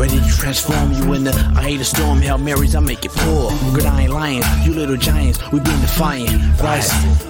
Ready to transform you in the I hate a storm. Hail Marys, I make it pour. Good, I ain't lying. You little giants, we been defiant. Rise.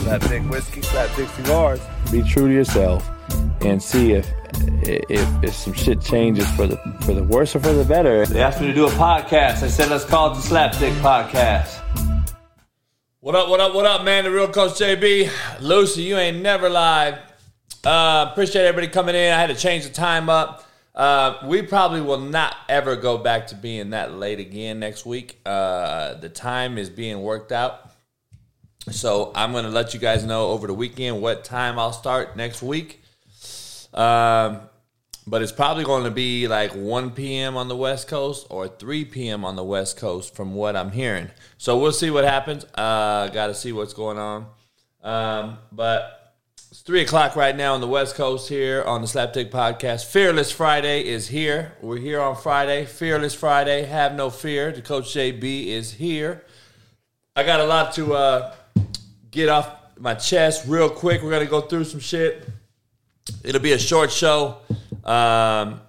Slapdick whiskey, slap slapdick cigars. be true to yourself and see if if, if some shit changes for the for the worse or for the better. They asked me to do a podcast. I said, let's call it the Slapdick Podcast. What up, what up, what up, man? The real Coach JB. Lucy, you ain't never lied. Uh, appreciate everybody coming in. I had to change the time up. Uh, we probably will not ever go back to being that late again next week. Uh, the time is being worked out. So I'm going to let you guys know over the weekend what time I'll start next week. Um, but it's probably going to be like 1 p.m. on the West Coast or 3 p.m. on the West Coast, from what I'm hearing. So we'll see what happens. Uh, Got to see what's going on. Um, but it's 3 o'clock right now on the West Coast here on the Slapdick Podcast. Fearless Friday is here. We're here on Friday. Fearless Friday. Have no fear. The Coach JB is here. I got a lot to uh, get off my chest real quick. We're to go through some shit. It'll be a short show. Um,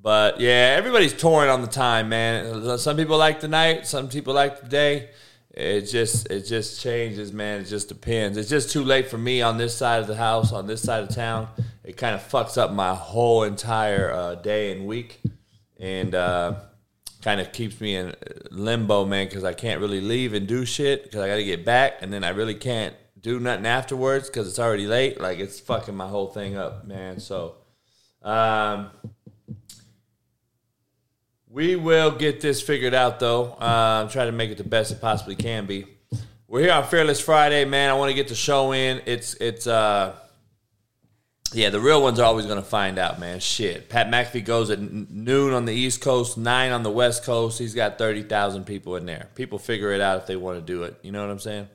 but yeah, everybody's torn on the time, man. Some people like the night, some people like the day. It just it just changes, man. It just depends. It's just too late for me on this side of the house, on this side of town. It kind of fucks up my whole entire uh, day and week, and uh, kind of keeps me in limbo, man. Because I can't really leave and do shit because I got to get back, and then I really can't do nothing afterwards because it's already late. Like it's fucking my whole thing up, man. So. Um, we will get this figured out, though. Uh, try to make it the best it possibly can be. We're here on Fearless Friday, man. I want to get the show in. It's it's uh, yeah, the real ones are always going to find out, man. Shit, Pat McAfee goes at noon on the East Coast, nine on the West Coast. He's got thirty thousand people in there. People figure it out if they want to do it. You know what I'm saying?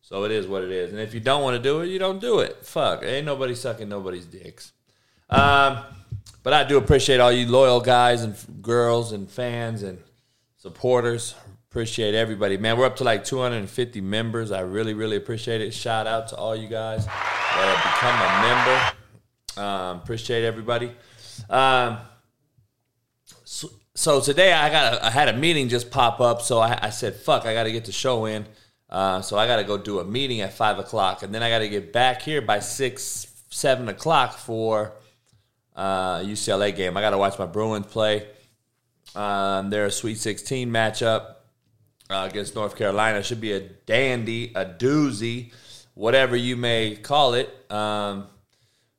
So it is what it is. And if you don't want to do it, you don't do it. Fuck, ain't nobody sucking nobody's dicks. Um, but I do appreciate all you loyal guys and girls and fans and supporters. Appreciate everybody, man. We're up to like 250 members. I really, really appreciate it. Shout out to all you guys that have become a member. Um, appreciate everybody. Um, so, so today I got a, I had a meeting just pop up, so I, I said, "Fuck, I got to get the show in." Uh, so I got to go do a meeting at five o'clock, and then I got to get back here by six, seven o'clock for uh, UCLA game. I got to watch my Bruins play. Um, they're a Sweet 16 matchup uh, against North Carolina. Should be a dandy, a doozy, whatever you may call it. Um,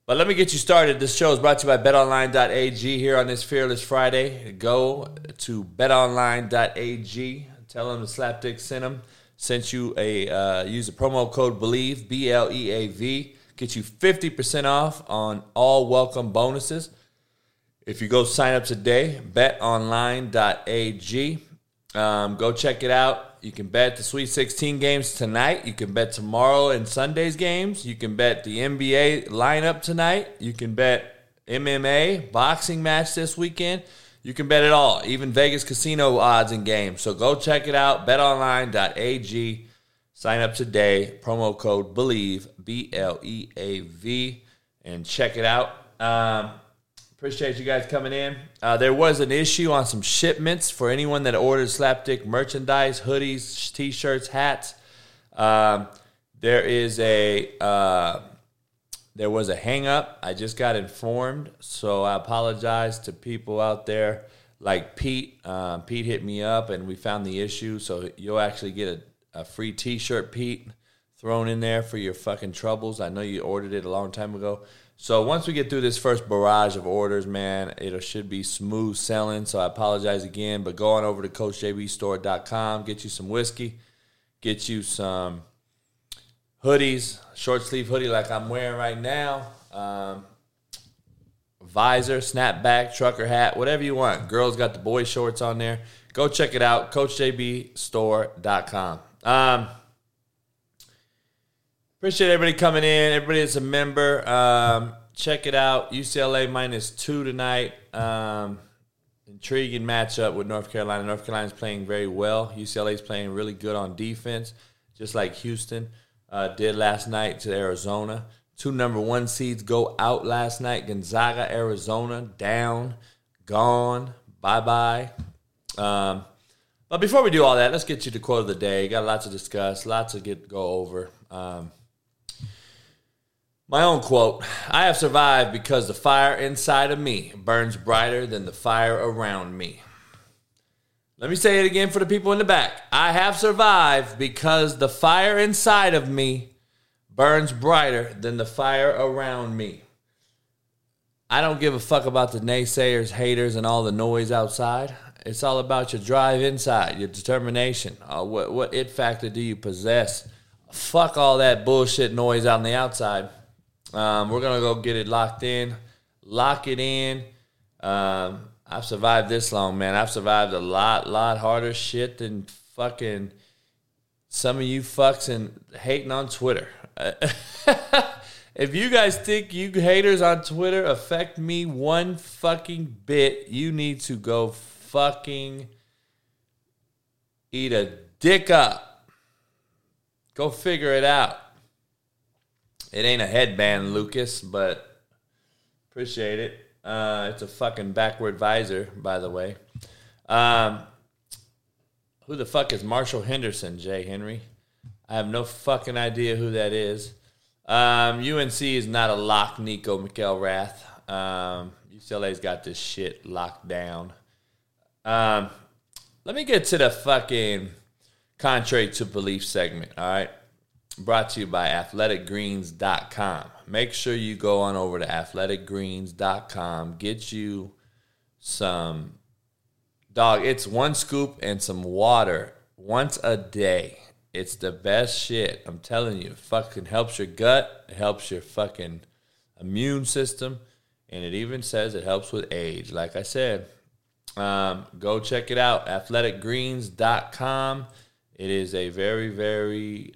but let me get you started. This show is brought to you by betonline.ag here on this Fearless Friday. Go to betonline.ag. Tell them the Slapdick sent them. Sent you a, uh, use the promo code BELIEVE, B L E A V. Get you 50% off on all welcome bonuses. If you go sign up today, betonline.ag. Um, go check it out. You can bet the Sweet 16 games tonight. You can bet tomorrow and Sunday's games. You can bet the NBA lineup tonight. You can bet MMA, boxing match this weekend. You can bet it all, even Vegas casino odds and games. So go check it out. BetOnline.ag. Sign up today. Promo code BELIEVE, B L E A V, and check it out. Um, appreciate you guys coming in. Uh, there was an issue on some shipments for anyone that ordered Slapdick merchandise, hoodies, t shirts, hats. Um, there is a. Uh, there was a hang up. I just got informed, so I apologize to people out there like Pete. Um, Pete hit me up and we found the issue. So you'll actually get a, a free t shirt, Pete, thrown in there for your fucking troubles. I know you ordered it a long time ago. So once we get through this first barrage of orders, man, it should be smooth selling. So I apologize again, but go on over to CoachJBStore.com, get you some whiskey, get you some hoodies, short sleeve hoodie like I'm wearing right now, um, visor, snapback, trucker hat, whatever you want. Girls got the boy shorts on there. Go check it out, CoachJBStore.com. Um, Appreciate everybody coming in. Everybody that's a member. Um, check it out. UCLA minus two tonight. Um, intriguing matchup with North Carolina. North Carolina's playing very well. UCLA's playing really good on defense, just like Houston uh, did last night to Arizona. Two number one seeds go out last night. Gonzaga, Arizona, down, gone, bye bye. Um, but before we do all that, let's get you the quote of the day. Got lots lot to discuss, lots to get go over. Um, my own quote I have survived because the fire inside of me burns brighter than the fire around me. Let me say it again for the people in the back. I have survived because the fire inside of me burns brighter than the fire around me. I don't give a fuck about the naysayers, haters, and all the noise outside. It's all about your drive inside, your determination. Uh, what, what it factor do you possess? Fuck all that bullshit noise on the outside. Um, we're gonna go get it locked in, lock it in. Um, I've survived this long, man. I've survived a lot, lot harder shit than fucking some of you fucks and hating on Twitter. if you guys think you haters on Twitter affect me one fucking bit, you need to go fucking eat a dick up. Go figure it out. It ain't a headband, Lucas, but appreciate it. Uh, it's a fucking backward visor, by the way. Um, who the fuck is Marshall Henderson, Jay Henry? I have no fucking idea who that is. Um, UNC is not a lock, Nico McElrath. Um, UCLA's got this shit locked down. Um, let me get to the fucking contrary to belief segment, all right? Brought to you by athleticgreens.com. Make sure you go on over to athleticgreens.com, get you some dog, it's one scoop and some water once a day. It's the best shit. I'm telling you, fucking helps your gut, it helps your fucking immune system, and it even says it helps with age. Like I said, um, go check it out, athleticgreens.com. It is a very, very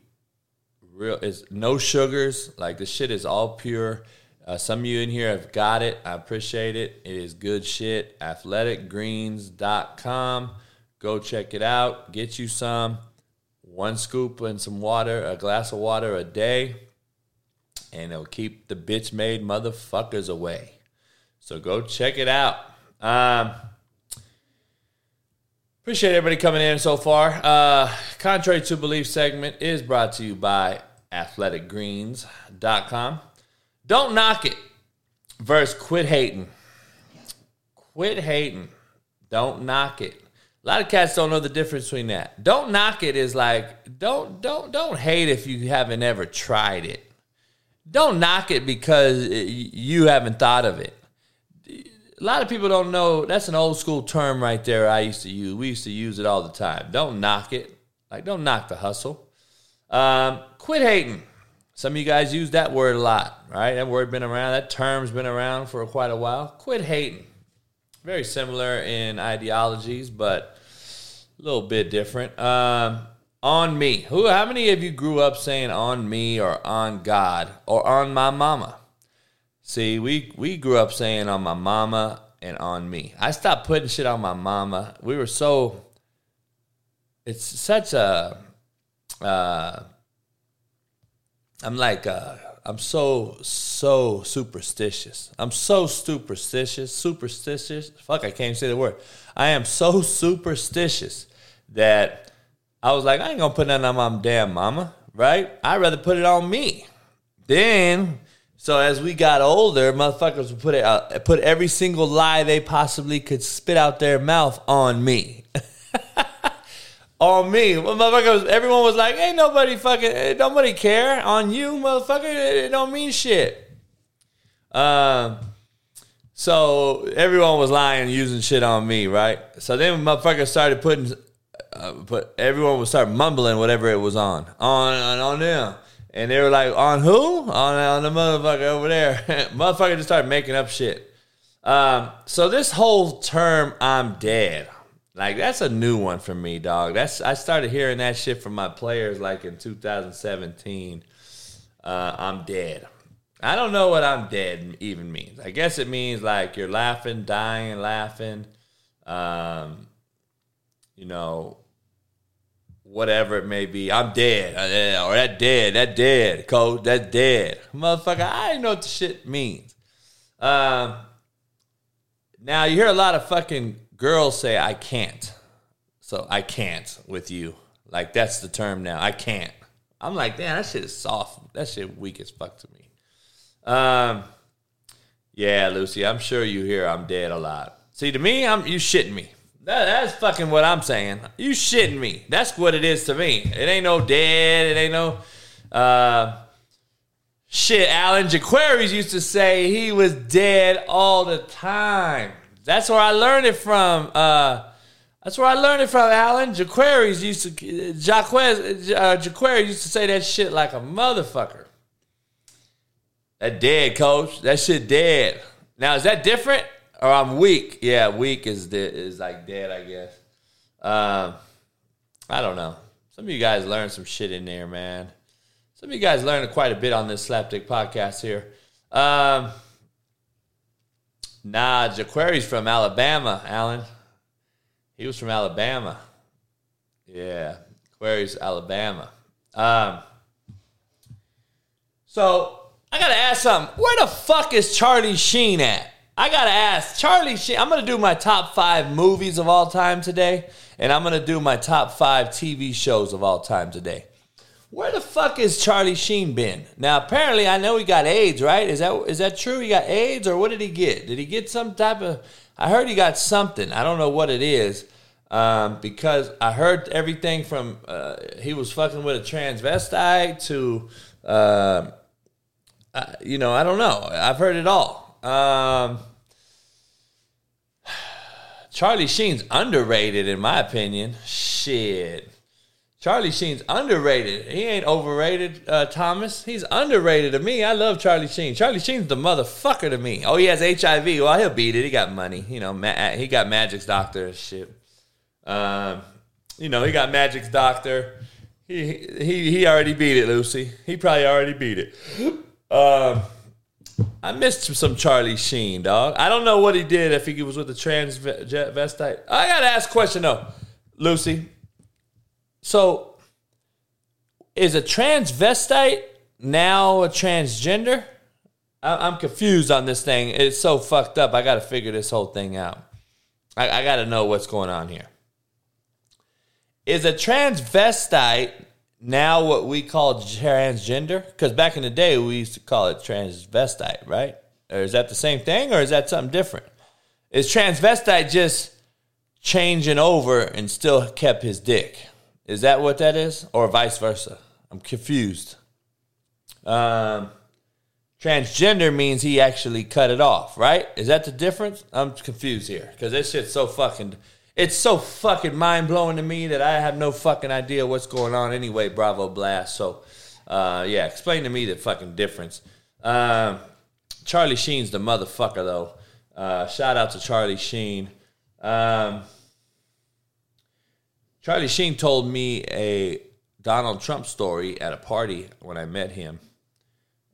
real it's no sugars. Like the shit is all pure. Uh, some of you in here have got it. I appreciate it. It is good shit. Athleticgreens.com go check it out. Get you some. One scoop and some water a glass of water a day and it'll keep the bitch made motherfuckers away. So go check it out. Um, Appreciate everybody coming in so far. Uh, Contrary to Belief segment is brought to you by athleticgreens.com. Don't knock it versus quit hating. Quit hating. Don't knock it. A lot of cats don't know the difference between that. Don't knock it is like don't don't don't hate if you haven't ever tried it. Don't knock it because you haven't thought of it a lot of people don't know that's an old school term right there I used to use. We used to use it all the time. Don't knock it. Like, don't knock the hustle. Um, quit hating. Some of you guys use that word a lot, right? That word been around, that term's been around for quite a while. Quit hating. Very similar in ideologies, but a little bit different. Um, on me. Who how many of you grew up saying on me or on God or on my mama? See, we we grew up saying on my mama and on me. I stopped putting shit on my mama. We were so. It's such a. Uh, I'm like uh, I'm so so superstitious. I'm so superstitious, superstitious. Fuck, I can't say the word. I am so superstitious that I was like, I ain't gonna put nothing on my damn mama, right? I'd rather put it on me. Then So as we got older, motherfuckers would put it out, put every single lie they possibly could spit out their mouth on me. on me. Motherfuckers, everyone was like, ain't nobody fucking, ain't nobody care on you, motherfucker. It don't mean shit. Um, so everyone was lying, using shit on me, right? So then motherfuckers started putting, uh, put everyone would start mumbling whatever it was on, on, on, on them. And they were like, on who? On, on the motherfucker over there. motherfucker just started making up shit. Um, so this whole term, I'm dead. Like that's a new one for me, dog. That's I started hearing that shit from my players like in 2017. Uh, I'm dead. I don't know what I'm dead even means. I guess it means like you're laughing, dying, laughing. Um, you know, whatever it may be. I'm dead. Uh, or that dead. That dead, coach. That dead. Motherfucker, I know what the shit means. Um, now you hear a lot of fucking girls say I can't. So I can't with you. Like that's the term now. I can't. I'm like, damn, that shit is soft. That shit weak as fuck to me. Um, yeah, Lucy, I'm sure you hear I'm dead a lot. See, to me, I'm you shitting me. That, that's fucking what I'm saying. You shitting me. That's what it is to me. It ain't no dead. It ain't no. Uh, shit, Alan Jaquaries used to say he was dead all the time. That's where I learned it from. Uh, that's where I learned it from. Alan Jaquaries used to Jacques uh, used to say that shit like a motherfucker. That dead, coach. That shit dead. Now is that different? Or I'm weak? Yeah, weak is de- is like dead, I guess. Um, I don't know. Some of you guys learned some shit in there, man. Some of you guys learned quite a bit on this Slapdick podcast here. Um, nah, Jaquary's from Alabama, Alan. He was from Alabama. Yeah, Query's Alabama. Um, so I gotta ask something. Where the fuck is Charlie Sheen at? I gotta ask Charlie Sheen. I'm gonna do my top five movies of all time today, and I'm gonna do my top five TV shows of all time today. Where the fuck is Charlie Sheen been? Now, apparently, I know he got AIDS, right? Is that is that true? He got AIDS, or what did he get? Did he get some type of? I heard he got something. I don't know what it is, um, because I heard everything from uh, he was fucking with a transvestite to, uh, uh, you know, I don't know. I've heard it all. Um, Charlie Sheen's underrated, in my opinion. Shit. Charlie Sheen's underrated. He ain't overrated, uh, Thomas. He's underrated to me. I love Charlie Sheen. Charlie Sheen's the motherfucker to me. Oh, he has HIV. Well, he'll beat it. He got money. You know, ma- he got Magic's doctor and shit. Um, you know, he got Magic's doctor. He he he already beat it, Lucy. He probably already beat it. Um, I missed some Charlie Sheen, dog. I don't know what he did if he was with the transvestite. I gotta ask a question though, Lucy. So, is a transvestite now a transgender? I- I'm confused on this thing. It's so fucked up. I gotta figure this whole thing out. I, I gotta know what's going on here. Is a transvestite now what we call transgender? Because back in the day, we used to call it transvestite, right? Or is that the same thing, or is that something different? Is transvestite just changing over and still kept his dick? Is that what that is, or vice versa? I'm confused. Um, transgender means he actually cut it off, right? Is that the difference? I'm confused here because this shit's so fucking it's so fucking mind blowing to me that I have no fucking idea what's going on anyway, Bravo Blast. So, uh, yeah, explain to me the fucking difference. Um, Charlie Sheen's the motherfucker, though. Uh, shout out to Charlie Sheen. Um, Charlie Sheen told me a Donald Trump story at a party when I met him.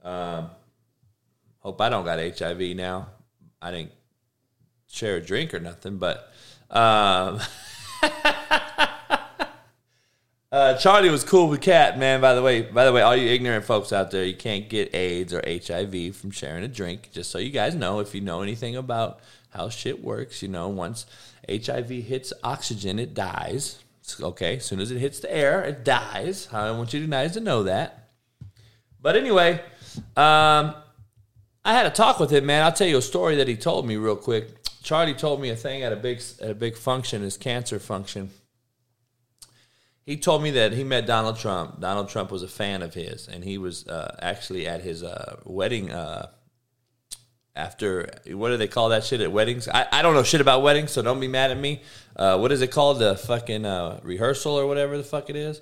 Um, hope I don't got HIV now. I didn't share a drink or nothing, but um, uh, Charlie was cool with Cat, man. By the way, by the way, all you ignorant folks out there, you can't get AIDS or HIV from sharing a drink. Just so you guys know, if you know anything about how shit works, you know, once HIV hits oxygen, it dies. Okay, as soon as it hits the air, it dies. I want you guys to know that. But anyway, um, I had a talk with him, man. I'll tell you a story that he told me real quick. Charlie told me a thing at a big at a big function, his cancer function. He told me that he met Donald Trump. Donald Trump was a fan of his, and he was uh, actually at his uh, wedding. Uh, after what do they call that shit at weddings? I, I don't know shit about weddings, so don't be mad at me. Uh, what is it called? The fucking uh, rehearsal or whatever the fuck it is.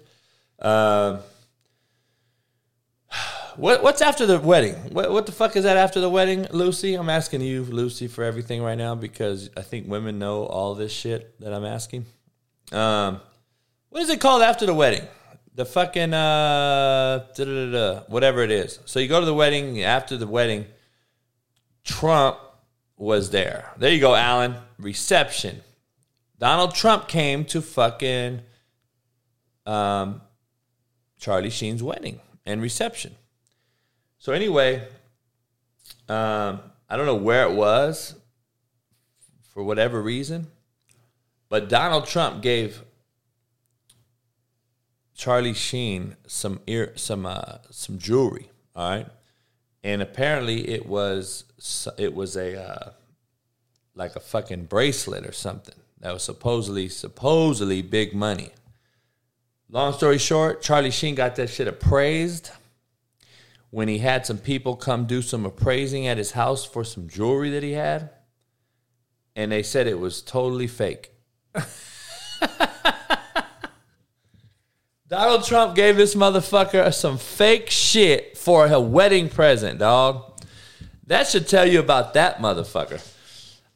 What what's after the wedding? What what the fuck is that after the wedding, Lucy? I'm asking you, Lucy, for everything right now because I think women know all this shit that I'm asking. Um, what is it called after the wedding? The fucking uh, whatever it is. So you go to the wedding after the wedding. Trump was there. There you go, Alan. Reception. Donald Trump came to fucking um, Charlie Sheen's wedding and reception. So anyway, um, I don't know where it was for whatever reason, but Donald Trump gave Charlie Sheen some ear, some uh, some jewelry. All right, and apparently it was it was a uh, like a fucking bracelet or something that was supposedly supposedly big money. Long story short, Charlie Sheen got that shit appraised when he had some people come do some appraising at his house for some jewelry that he had, and they said it was totally fake. Donald Trump gave this motherfucker some fake shit for a wedding present, dog. That should tell you about that motherfucker.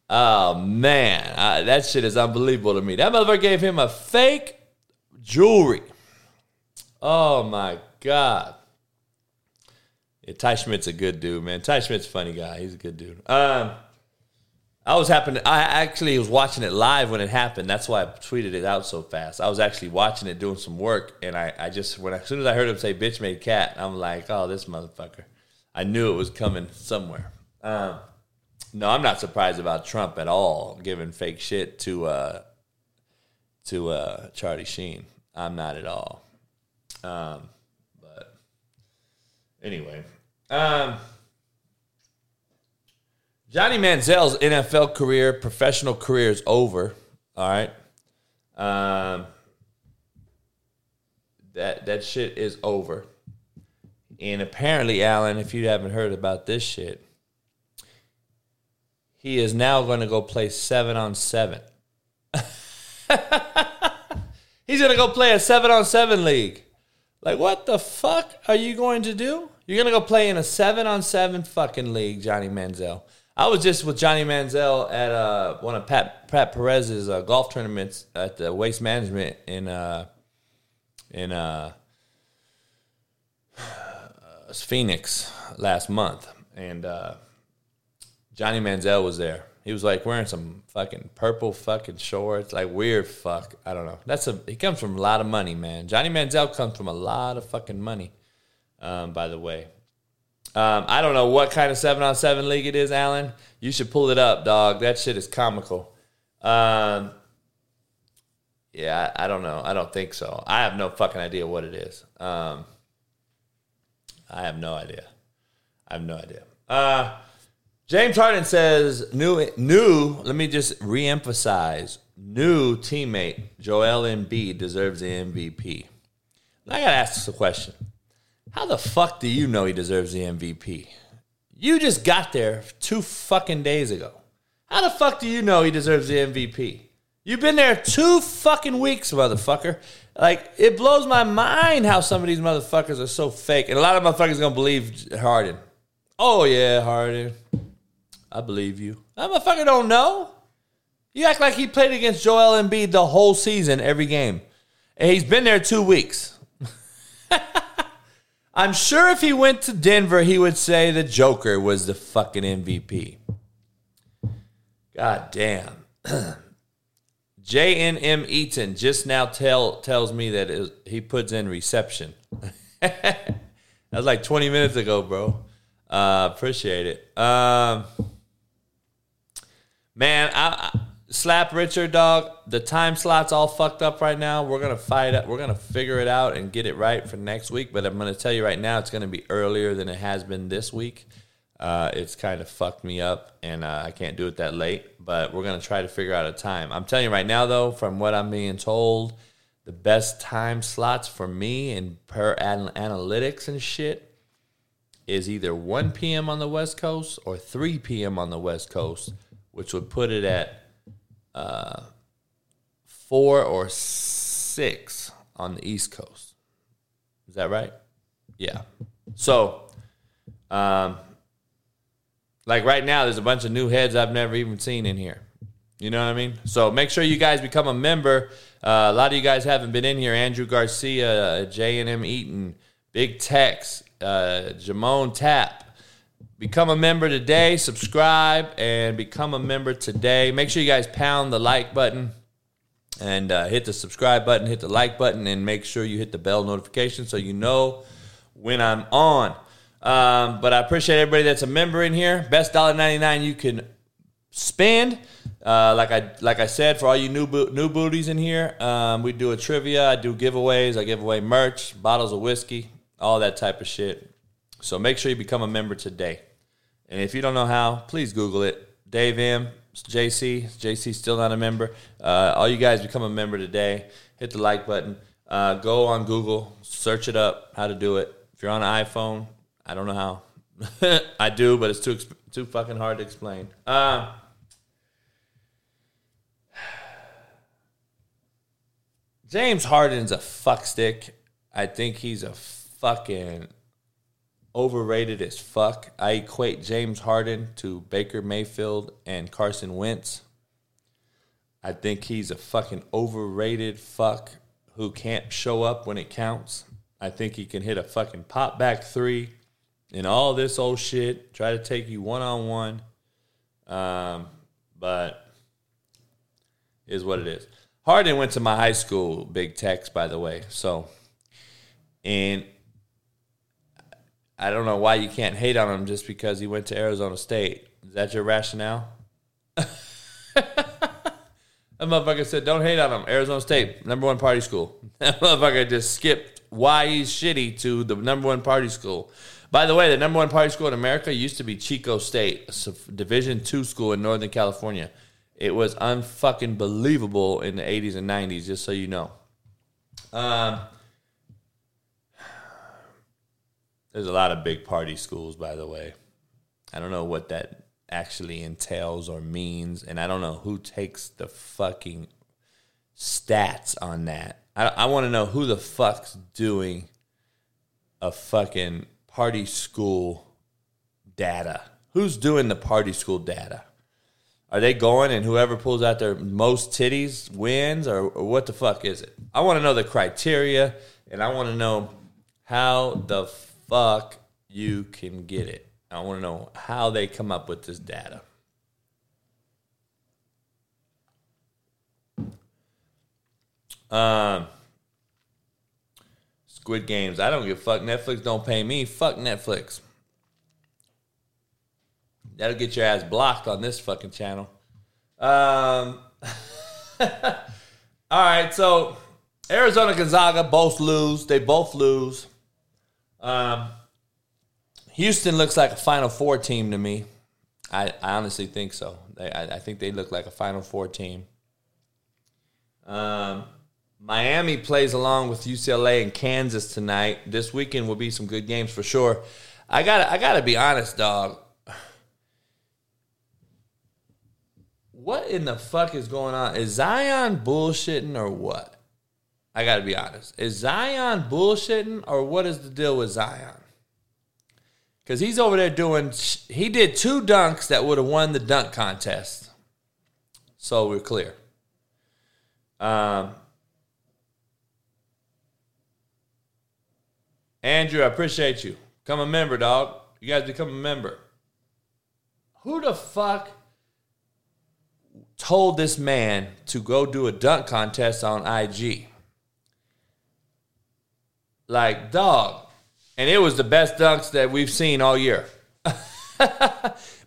Oh man, uh, that shit is unbelievable to me. That motherfucker gave him a fake jewelry. Oh my god. Yeah, Ty Schmidt's a good dude, man. Ty Schmidt's a funny guy. He's a good dude. Um, I was happening. I actually was watching it live when it happened. That's why I tweeted it out so fast. I was actually watching it, doing some work, and I, I just when as soon as I heard him say "bitch made cat," I'm like, "Oh, this motherfucker." I knew it was coming somewhere. Um, no, I'm not surprised about Trump at all giving fake shit to uh, to uh, Charlie Sheen. I'm not at all. Um, but anyway, um, Johnny Manziel's NFL career, professional career is over. All right. Um, that that shit is over. And apparently, Alan, if you haven't heard about this shit, he is now going to go play seven on seven. He's going to go play a seven on seven league. Like, what the fuck are you going to do? You're to go play in a seven on seven fucking league, Johnny Manziel. I was just with Johnny Manziel at uh, one of Pat Pat Perez's uh, golf tournaments at the Waste Management in uh, in uh, Phoenix last month, and uh, Johnny Manziel was there. He was like wearing some fucking purple fucking shorts, like weird fuck. I don't know. That's a he comes from a lot of money, man. Johnny Manziel comes from a lot of fucking money. Um, by the way, um, I don't know what kind of seven on seven league it is, Alan. You should pull it up, dog. That shit is comical. Um, yeah, I, I don't know. I don't think so. I have no fucking idea what it is. Um, I have no idea. I have no idea. Uh, James Harden says new new. Let me just reemphasize: new teammate Joel Embiid deserves the MVP. I gotta ask this a question: How the fuck do you know he deserves the MVP? You just got there two fucking days ago. How the fuck do you know he deserves the MVP? You've been there two fucking weeks, motherfucker. Like, it blows my mind how some of these motherfuckers are so fake. And a lot of motherfuckers gonna believe Harden. Oh, yeah, Harden. I believe you. That motherfucker don't know. You act like he played against Joel Embiid the whole season, every game. And he's been there two weeks. I'm sure if he went to Denver, he would say the Joker was the fucking MVP. God damn. JNM Eaton just now tell tells me that it, he puts in reception. that was like 20 minutes ago, bro. Uh, appreciate it. Um, man, I, I, slap Richard dog. The time slot's all fucked up right now. We're gonna fight it. We're gonna figure it out and get it right for next week. But I'm gonna tell you right now, it's gonna be earlier than it has been this week. Uh, it's kind of fucked me up, and uh, I can't do it that late. But we're gonna try to figure out a time. I'm telling you right now, though, from what I'm being told, the best time slots for me and per an- analytics and shit is either 1 p.m. on the West Coast or 3 p.m. on the West Coast, which would put it at uh, four or six on the East Coast. Is that right? Yeah. So, um, like right now, there's a bunch of new heads I've never even seen in here. You know what I mean? So make sure you guys become a member. Uh, a lot of you guys haven't been in here. Andrew Garcia, J and M Eaton, Big Tex, uh, Jamone Tap. Become a member today. Subscribe and become a member today. Make sure you guys pound the like button and uh, hit the subscribe button, hit the like button, and make sure you hit the bell notification so you know when I'm on. Um, but I appreciate everybody that's a member in here. Best dollar ninety nine you can spend. Uh, like I like I said, for all you new bo- new booties in here, um, we do a trivia. I do giveaways. I give away merch, bottles of whiskey, all that type of shit. So make sure you become a member today. And if you don't know how, please Google it. Dave M, JC, JC still not a member. Uh, all you guys become a member today. Hit the like button. Uh, go on Google, search it up, how to do it. If you're on an iPhone, I don't know how. I do, but it's too too fucking hard to explain. Uh, James Harden's a fuckstick. I think he's a fucking overrated as fuck. I equate James Harden to Baker Mayfield and Carson Wentz. I think he's a fucking overrated fuck who can't show up when it counts. I think he can hit a fucking pop back three and all this old shit, try to take you one on one. Um, but is what it is. Harden went to my high school, Big Tex, by the way. So, and I don't know why you can't hate on him just because he went to Arizona State. Is that your rationale? That motherfucker said, "Don't hate on him." Arizona State, number one party school. That motherfucker just skipped why he's shitty to the number one party school. By the way, the number one party school in America used to be Chico State, a Division two school in Northern California. It was unfucking believable in the '80s and '90s. Just so you know. Um, there's a lot of big party schools, by the way. I don't know what that actually entails or means, and I don't know who takes the fucking stats on that. I, I want to know who the fuck's doing a fucking party school data. Who's doing the party school data? Are they going and whoever pulls out their most titties wins, or, or what the fuck is it? I want to know the criteria, and I want to know how the fuck you can get it. I want to know how they come up with this data. Um, Squid Games. I don't give a fuck. Netflix don't pay me. Fuck Netflix. That'll get your ass blocked on this fucking channel. Um, all right, so Arizona Gonzaga both lose. They both lose. Um, Houston looks like a Final Four team to me. I, I honestly think so. They, I, I think they look like a Final Four team. Um, Miami plays along with UCLA and Kansas tonight. This weekend will be some good games for sure. I got I got to be honest, dog. What in the fuck is going on? Is Zion bullshitting or what? I got to be honest. Is Zion bullshitting or what is the deal with Zion? Because he's over there doing, he did two dunks that would have won the dunk contest. So we're clear. Um, Andrew, I appreciate you. Become a member, dog. You guys become a member. Who the fuck told this man to go do a dunk contest on IG? Like, dog. And it was the best dunks that we've seen all year.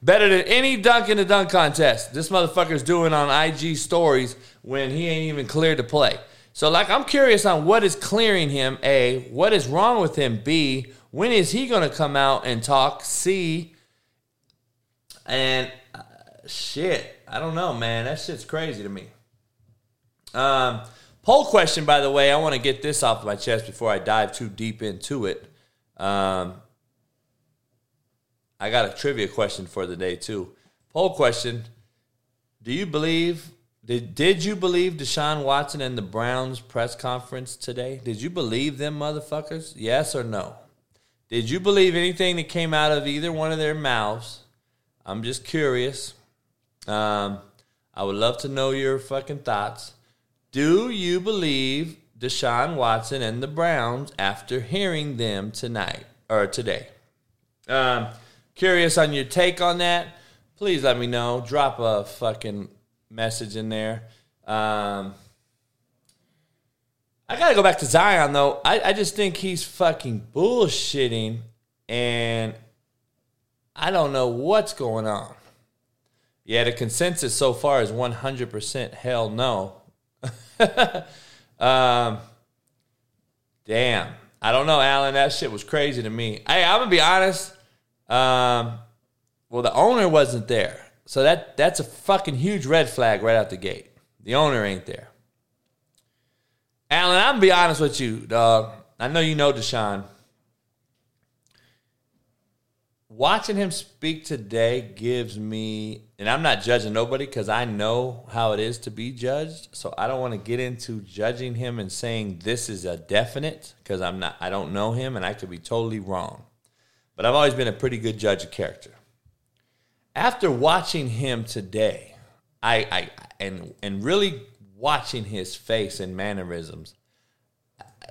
Better than any dunk in the dunk contest. This motherfucker's doing on IG stories when he ain't even cleared to play. So, like, I'm curious on what is clearing him. A, what is wrong with him? B, when is he going to come out and talk? C, And uh, shit, I don't know, man. That shit's crazy to me. Um, poll question, by the way, I want to get this off my chest before I dive too deep into it. Um, I got a trivia question for the day too. Poll question: Do you believe? Did Did you believe Deshaun Watson and the Browns press conference today? Did you believe them motherfuckers? Yes or no? Did you believe anything that came out of either one of their mouths? I'm just curious. Um, I would love to know your fucking thoughts. Do you believe Deshaun Watson and the Browns after hearing them tonight or today? Um, curious on your take on that. Please let me know. Drop a fucking message in there. Um, I gotta go back to Zion though. I, I just think he's fucking bullshitting, and I don't know what's going on. Yeah, the consensus so far is one hundred percent hell no. um, damn, I don't know, Alan. That shit was crazy to me. Hey, I'm gonna be honest. Um, well, the owner wasn't there, so that that's a fucking huge red flag right out the gate. The owner ain't there. Alan, I'm gonna be honest with you, dog. I know you know Deshaun. Watching him speak today gives me, and I'm not judging nobody because I know how it is to be judged. So I don't want to get into judging him and saying this is a definite because I'm not. I don't know him, and I could be totally wrong. But I've always been a pretty good judge of character. After watching him today, I, I and and really watching his face and mannerisms,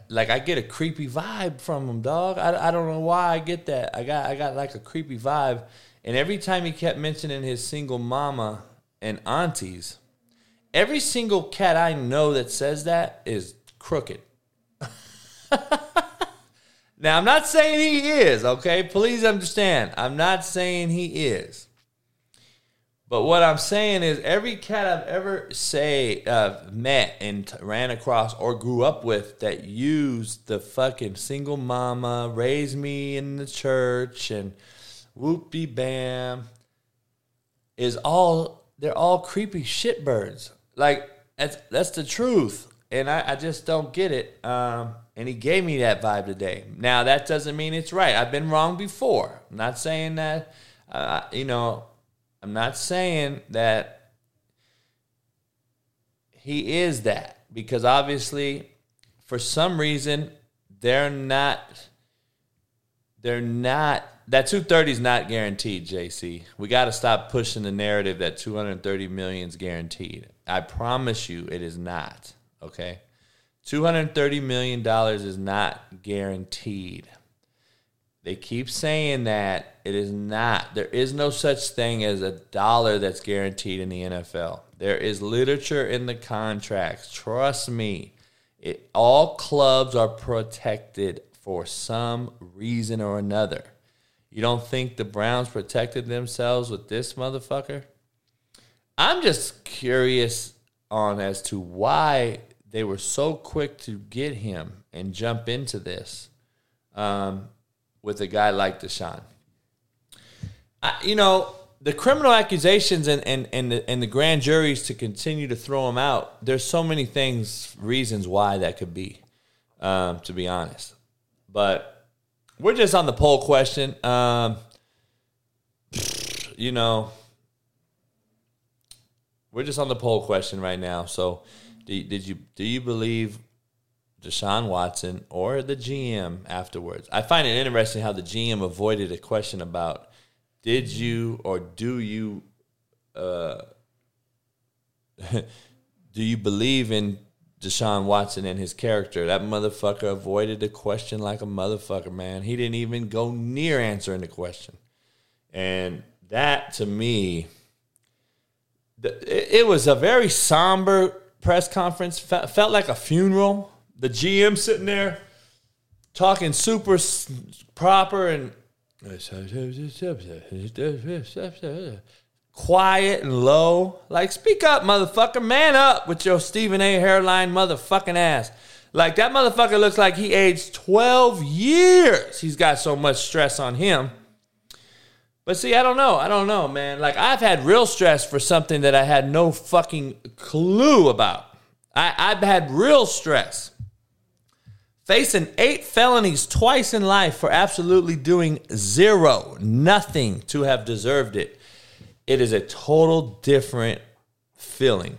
like I get a creepy vibe from him, dog. I, I don't know why I get that. I got I got like a creepy vibe, and every time he kept mentioning his single mama and aunties, every single cat I know that says that is crooked. now I'm not saying he is, okay? Please understand. I'm not saying he is. But what I'm saying is, every cat I've ever say uh, met and ran across or grew up with that used the fucking single mama, raised me in the church, and whoopie bam, is all they're all creepy shitbirds. Like that's that's the truth, and I, I just don't get it. Um, and he gave me that vibe today. Now that doesn't mean it's right. I've been wrong before. I'm not saying that. Uh, you know, I'm not saying that he is that because obviously, for some reason, they're not. They're not. That 230 is not guaranteed, JC. We got to stop pushing the narrative that 230 million is guaranteed. I promise you, it is not. Okay, 230 million dollars is not guaranteed. They keep saying that it is not. There is no such thing as a dollar that's guaranteed in the NFL. There is literature in the contracts. Trust me. It, all clubs are protected for some reason or another. You don't think the Browns protected themselves with this motherfucker? I'm just curious on as to why they were so quick to get him and jump into this. Um, with a guy like Deshaun. I, you know, the criminal accusations and, and, and, the, and the grand juries to continue to throw him out, there's so many things, reasons why that could be, um, to be honest. But we're just on the poll question. Um, you know, we're just on the poll question right now. So, did, did you do you believe Deshaun Watson or the GM afterwards. I find it interesting how the GM avoided a question about did you or do you uh, do you believe in Deshaun Watson and his character? That motherfucker avoided the question like a motherfucker, man. He didn't even go near answering the question. And that to me, it was a very somber press conference. Felt like a funeral the GM sitting there talking super proper and quiet and low. Like, speak up, motherfucker. Man up with your Stephen A. hairline motherfucking ass. Like, that motherfucker looks like he aged 12 years. He's got so much stress on him. But see, I don't know. I don't know, man. Like I've had real stress for something that I had no fucking clue about. I, I've had real stress. Facing eight felonies twice in life for absolutely doing zero, nothing to have deserved it. It is a total different feeling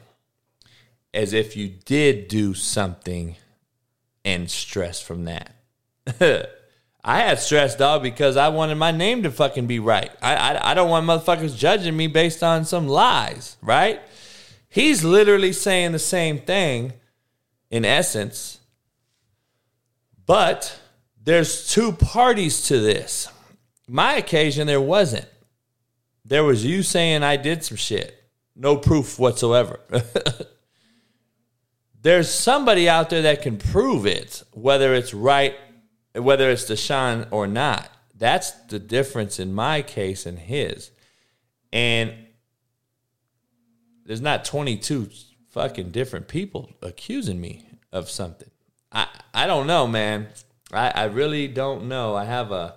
as if you did do something and stress from that. I had stress, dog, because I wanted my name to fucking be right. I, I, I don't want motherfuckers judging me based on some lies, right? He's literally saying the same thing in essence, but there's two parties to this. My occasion, there wasn't. There was you saying I did some shit, no proof whatsoever. there's somebody out there that can prove it, whether it's right, whether it's Deshaun or not. That's the difference in my case and his. And there's not 22 fucking different people accusing me of something. I, I don't know, man. I, I really don't know. I have a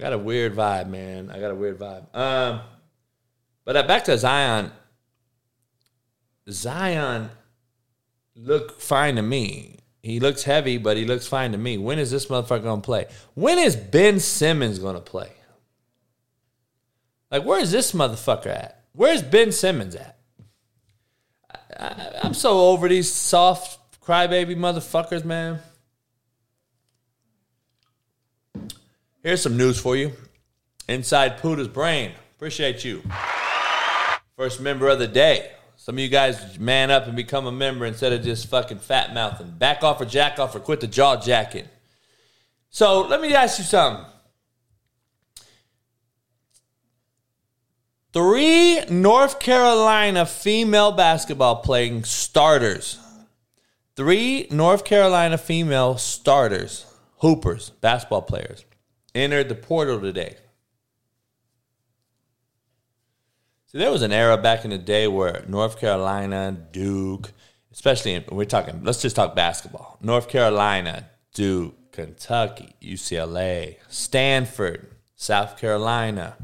I got a weird vibe, man. I got a weird vibe. Um, but uh, back to Zion. Zion look fine to me. He looks heavy, but he looks fine to me. When is this motherfucker gonna play? When is Ben Simmons gonna play? Like, where is this motherfucker at? Where's Ben Simmons at? I, I'm so over these soft crybaby motherfuckers, man. Here's some news for you. Inside Puda's brain. Appreciate you. First member of the day. Some of you guys man up and become a member instead of just fucking fat mouthing. Back off or jack off or quit the jaw jacking. So let me ask you something. Three North Carolina female basketball playing starters. Three North Carolina female starters, hoopers, basketball players, entered the portal today. See, there was an era back in the day where North Carolina, Duke, especially in, we're talking, let's just talk basketball. North Carolina, Duke, Kentucky, UCLA, Stanford, South Carolina,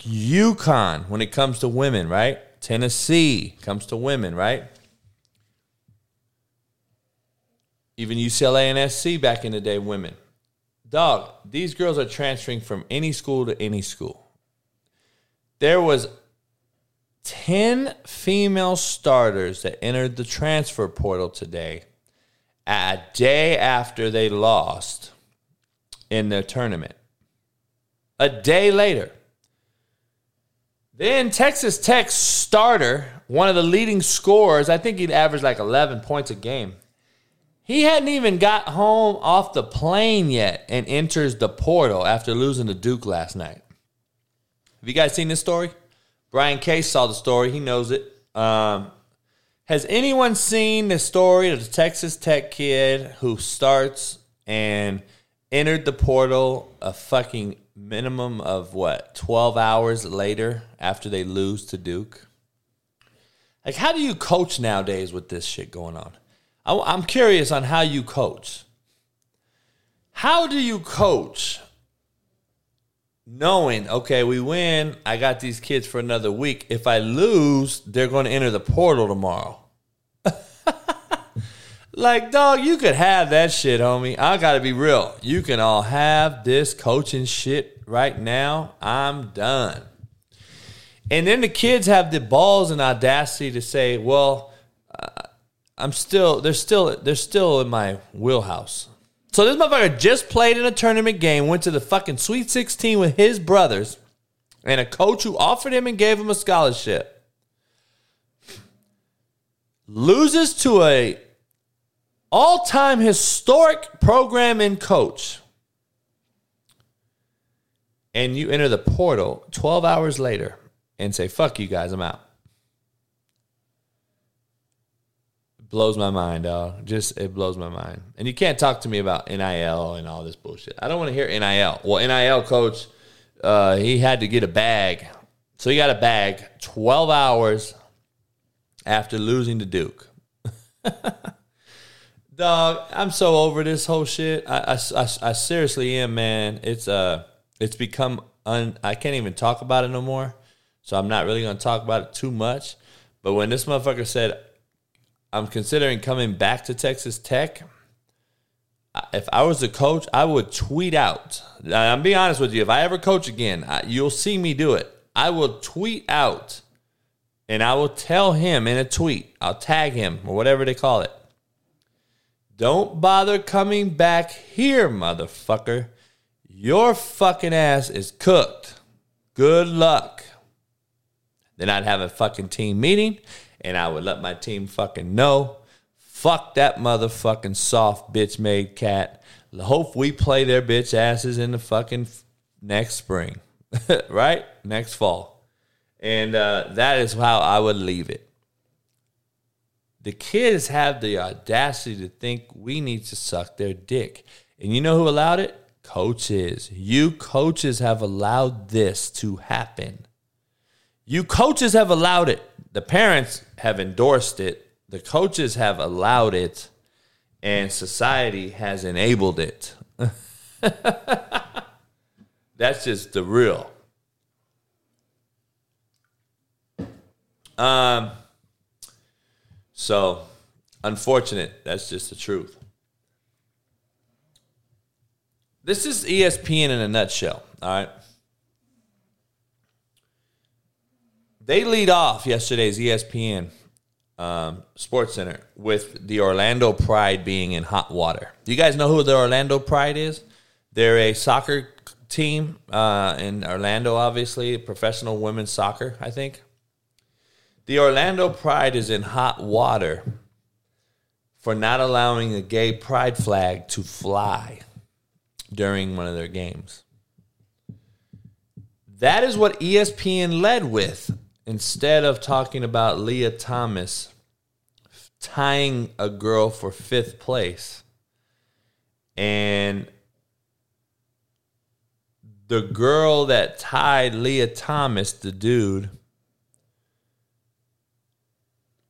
UConn when it comes to women, right? Tennessee comes to women, right? Even UCLA and SC back in the day, women. Dog, these girls are transferring from any school to any school. There was 10 female starters that entered the transfer portal today a day after they lost in the tournament. A day later. Then Texas Tech starter, one of the leading scorers, I think he'd average like 11 points a game. He hadn't even got home off the plane yet and enters the portal after losing to Duke last night. Have you guys seen this story? Brian Case saw the story. He knows it. Um, has anyone seen the story of the Texas Tech kid who starts and entered the portal a fucking minimum of what, 12 hours later after they lose to Duke? Like, how do you coach nowadays with this shit going on? I'm curious on how you coach. How do you coach knowing, okay, we win, I got these kids for another week. If I lose, they're going to enter the portal tomorrow. like, dog, you could have that shit, homie. I got to be real. You can all have this coaching shit right now. I'm done. And then the kids have the balls and audacity to say, well, I'm still, they're still, they're still in my wheelhouse. So this motherfucker just played in a tournament game, went to the fucking Sweet 16 with his brothers, and a coach who offered him and gave him a scholarship loses to a all-time historic program and coach. And you enter the portal 12 hours later and say, fuck you guys, I'm out. Blows my mind, dog. Just it blows my mind. And you can't talk to me about NIL and all this bullshit. I don't want to hear NIL. Well, NIL coach, uh, he had to get a bag, so he got a bag twelve hours after losing to Duke. dog, I'm so over this whole shit. I, I, I, I seriously am, man. It's uh, it's become un, I can't even talk about it no more. So I'm not really going to talk about it too much. But when this motherfucker said, I'm considering coming back to Texas Tech, if I was a coach, I would tweet out. I'm being honest with you. If I ever coach again, I, you'll see me do it. I will tweet out and I will tell him in a tweet, I'll tag him or whatever they call it. Don't bother coming back here, motherfucker. Your fucking ass is cooked. Good luck. Then I'd have a fucking team meeting and I would let my team fucking know. Fuck that motherfucking soft bitch made cat. Hope we play their bitch asses in the fucking next spring, right? Next fall. And uh, that is how I would leave it. The kids have the audacity to think we need to suck their dick. And you know who allowed it? Coaches. You coaches have allowed this to happen. You coaches have allowed it. The parents have endorsed it. The coaches have allowed it. And society has enabled it. That's just the real. Um, so unfortunate. That's just the truth. This is ESPN in a nutshell. All right. They lead off yesterday's ESPN um, Sports Center with the Orlando Pride being in hot water. Do you guys know who the Orlando Pride is? They're a soccer team uh, in Orlando, obviously, professional women's soccer, I think. The Orlando Pride is in hot water for not allowing a gay pride flag to fly during one of their games. That is what ESPN led with instead of talking about Lia Thomas tying a girl for fifth place. And the girl that tied Lia Thomas, the dude,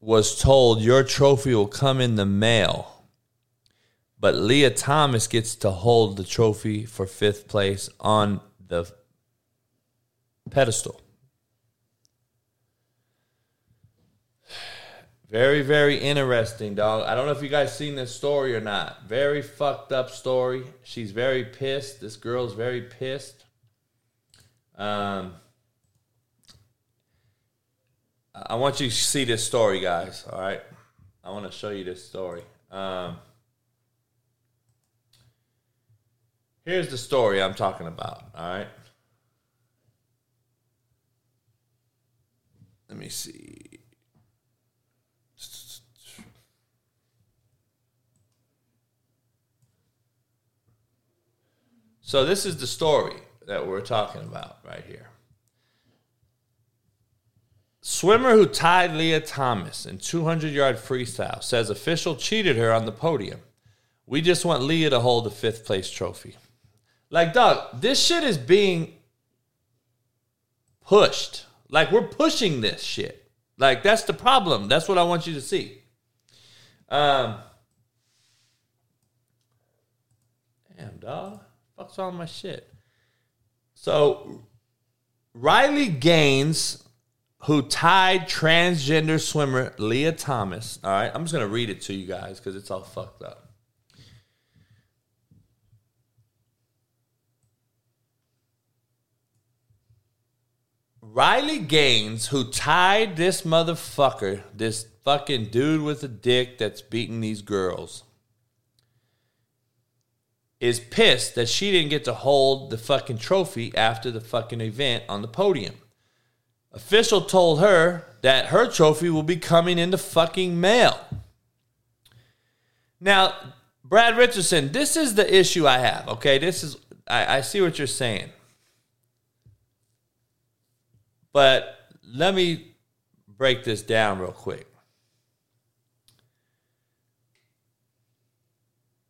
was told your trophy will come in the mail. But Lia Thomas gets to hold the trophy for fifth place on the pedestal. Very, very interesting, dog. I don't know if you guys seen this story or not. Very fucked up story. She's very pissed. This girl's very pissed. Um, I want you to see this story, guys. All right, I want to show you this story. Um, here's the story I'm talking about. All right. Let me see. So this is the story that we're talking about right here. Swimmer who tied Lia Thomas in 200 yard freestyle says official cheated her on the podium. We just want Lia to hold the fifth place trophy. Like, dog, this shit is being pushed. Like, we're pushing this shit. Like, that's the problem. That's what I want you to see. Um, damn, dog. Fuck's all my shit. So, Riley Gaines who tied transgender swimmer Lia Thomas. All right, I'm just gonna read it to you guys because it's all fucked up. Riley Gaines, who tied this motherfucker, this fucking dude with a dick that's beating these girls, is pissed that she didn't get to hold the fucking trophy after the fucking event on the podium. Official told her that her trophy will be coming in the fucking mail. Now, Brad Richardson, this is the issue I have. Okay, this is I, I see what you're saying, but let me break this down real quick.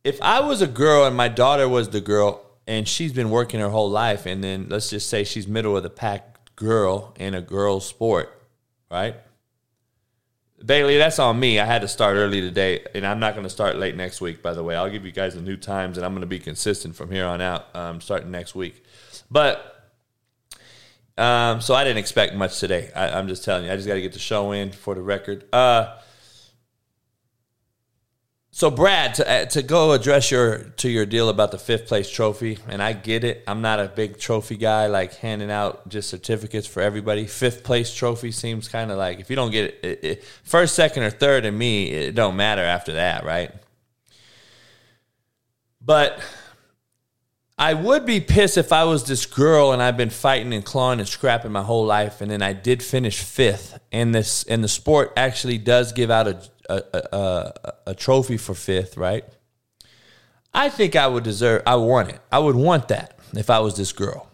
If I was a girl and my daughter was the girl, and she's been working her whole life, and then let's just say she's middle of the pack girl in a girl's sport, right? Bailey, that's on me. I had to start early today, and I'm not going to start late next week, by the way. I'll give you guys the new times, and I'm going to be consistent from here on out, um, starting next week. But Um, so I didn't expect much today. I, I'm just telling you. I just got to get the show in for the record. Uh, so Brad, to uh, to go address your to your deal about the fifth place trophy, and I get it. I'm not a big trophy guy, like handing out just certificates for everybody. Fifth place trophy seems kind of like if you don't get it, it, it, first, second, or third, and me, it don't matter after that, right? But I would be pissed if I was this girl and I've been fighting and clawing and scrapping my whole life, and then I did finish fifth, and this and the sport actually does give out a a, a, a trophy for fifth, right? I think I would deserve. I want it. I would want that if I was this girl.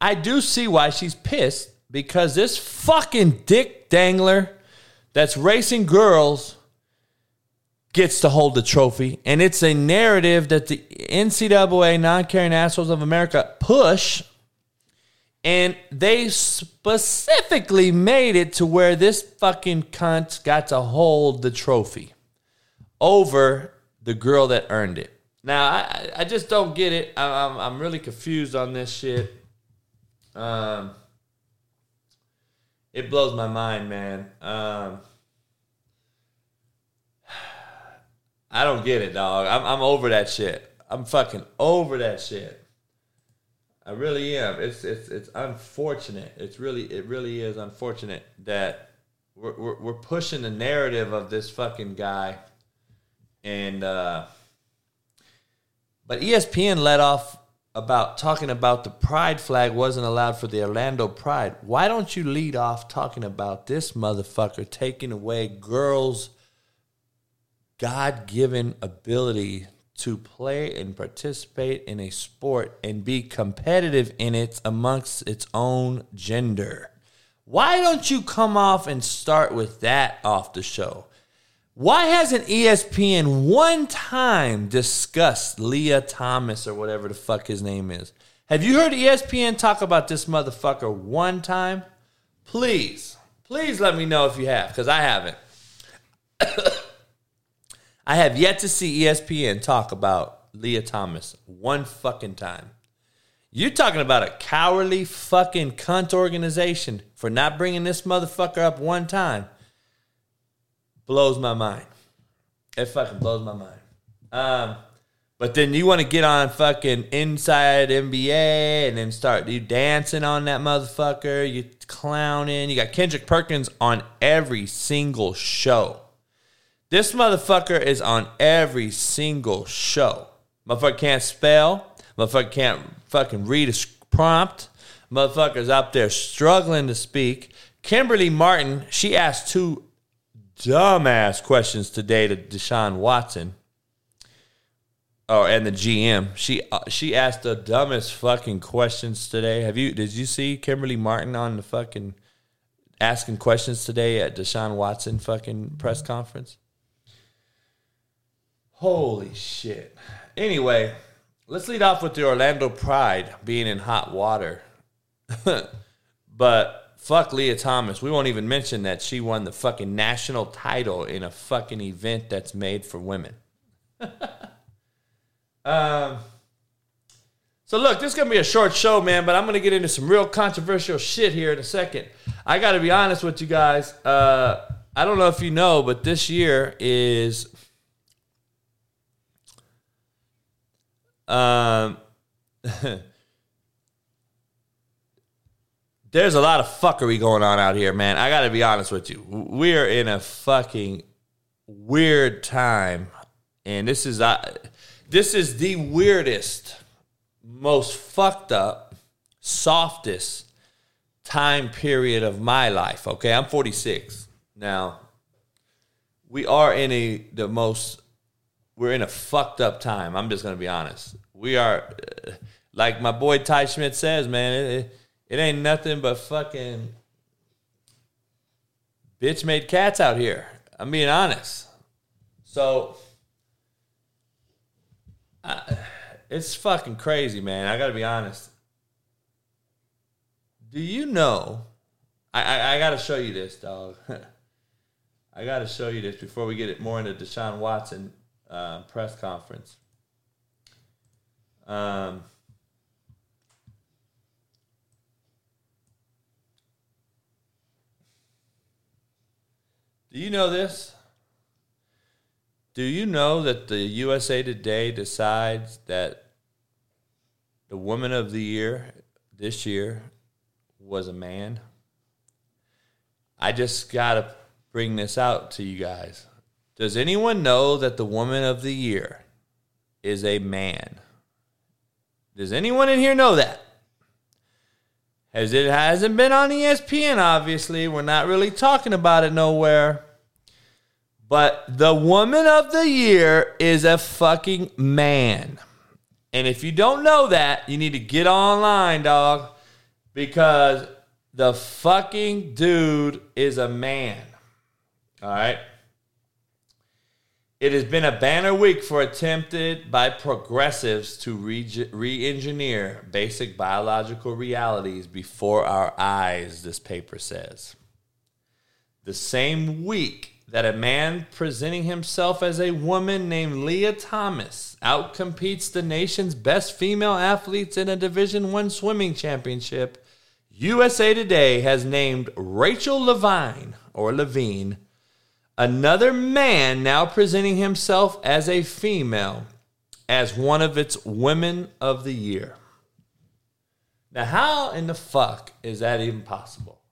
I do see why she's pissed because this fucking dick dangler that's racing girls gets to hold the trophy. And it's a narrative that the NCAA, Non Caring Assholes of America, push. And they specifically made it to where this fucking cunt got to hold the trophy over the girl that earned it. Now, I, I just don't get it. I, I'm, I'm really confused on this shit. Um, it blows my mind, man. Um, I don't get it, dog. I'm, I'm over that shit. I'm fucking over that shit. I really am. It's it's it's unfortunate. It's really it really is unfortunate that we're we're, we're pushing the narrative of this fucking guy, and uh, but ESPN let off about talking about the pride flag wasn't allowed for the Orlando Pride. Why don't you lead off talking about this motherfucker taking away girls' God given ability to play and participate in a sport and be competitive in it amongst its own gender. Why don't you come off and start with that off the show? Why hasn't ESPN one time discussed Lia Thomas or whatever the fuck his name is? Have you heard ESPN talk about this motherfucker one time? Please, please let me know if you have, because I haven't. I have yet to see ESPN talk about Lia Thomas one fucking time. You're talking about a cowardly fucking cunt organization for not bringing this motherfucker up one time. Blows my mind. It fucking blows my mind. Um, but then you want to get on fucking Inside NBA and then start you dancing on that motherfucker. You clowning. You got Kendrick Perkins on every single show. This motherfucker is on every single show. Motherfucker can't spell. Motherfucker can't fucking read a prompt. Motherfucker's up there struggling to speak. Kimberly Martin, she asked two dumbass questions today to Deshaun Watson. Oh, and the GM. She uh, she asked the dumbest fucking questions today. Have you did you see Kimberly Martin on the fucking asking questions today at Deshaun Watson fucking press conference? Holy shit. Anyway, let's lead off with the Orlando Pride being in hot water. but fuck Lia Thomas. We won't even mention that she won the fucking national title in a fucking event that's made for women. um so look, this is gonna be a short show, man, but I'm gonna get into some real controversial shit here in a second. I gotta be honest with you guys. Uh I don't know if you know, but this year is Um, there's a lot of fuckery going on out here, man. I got to be honest with you. We're in a fucking weird time, and this is uh, this is the weirdest, most fucked up, softest time period of my life. Okay, I'm 46 now. We are in a the most we're in a fucked up time. I'm just gonna be honest. We are, uh, like my boy Ty Schmidt says, man. It, it, ain't nothing but fucking bitch made cats out here. I'm being honest. So, I, it's fucking crazy, man. I gotta be honest. Do you know? I, I, I gotta show you this, dog. I gotta show you this before we get it more into Deshaun Watson um, press conference. Um, do you know this? Do you know that the USA Today decides that the woman of the year this year was a man? I just got to bring this out to you guys. Does anyone know that the woman of the year is a man? Does anyone in here know that? As it hasn't been on ESPN, obviously. We're not really talking about it nowhere. But the woman of the year is a fucking man. And if you don't know that, you need to get online, dog. Because the fucking dude is a man. All right. It has been a banner week for attempted by progressives to re engineer basic biological realities before our eyes, this paper says. The same week that a man presenting himself as a woman named Lia Thomas outcompetes the nation's best female athletes in a Division One swimming championship, USA Today has named Rachel Levine or Levine another man now presenting himself as a female as one of its women of the year. Now, how in the fuck is that even possible?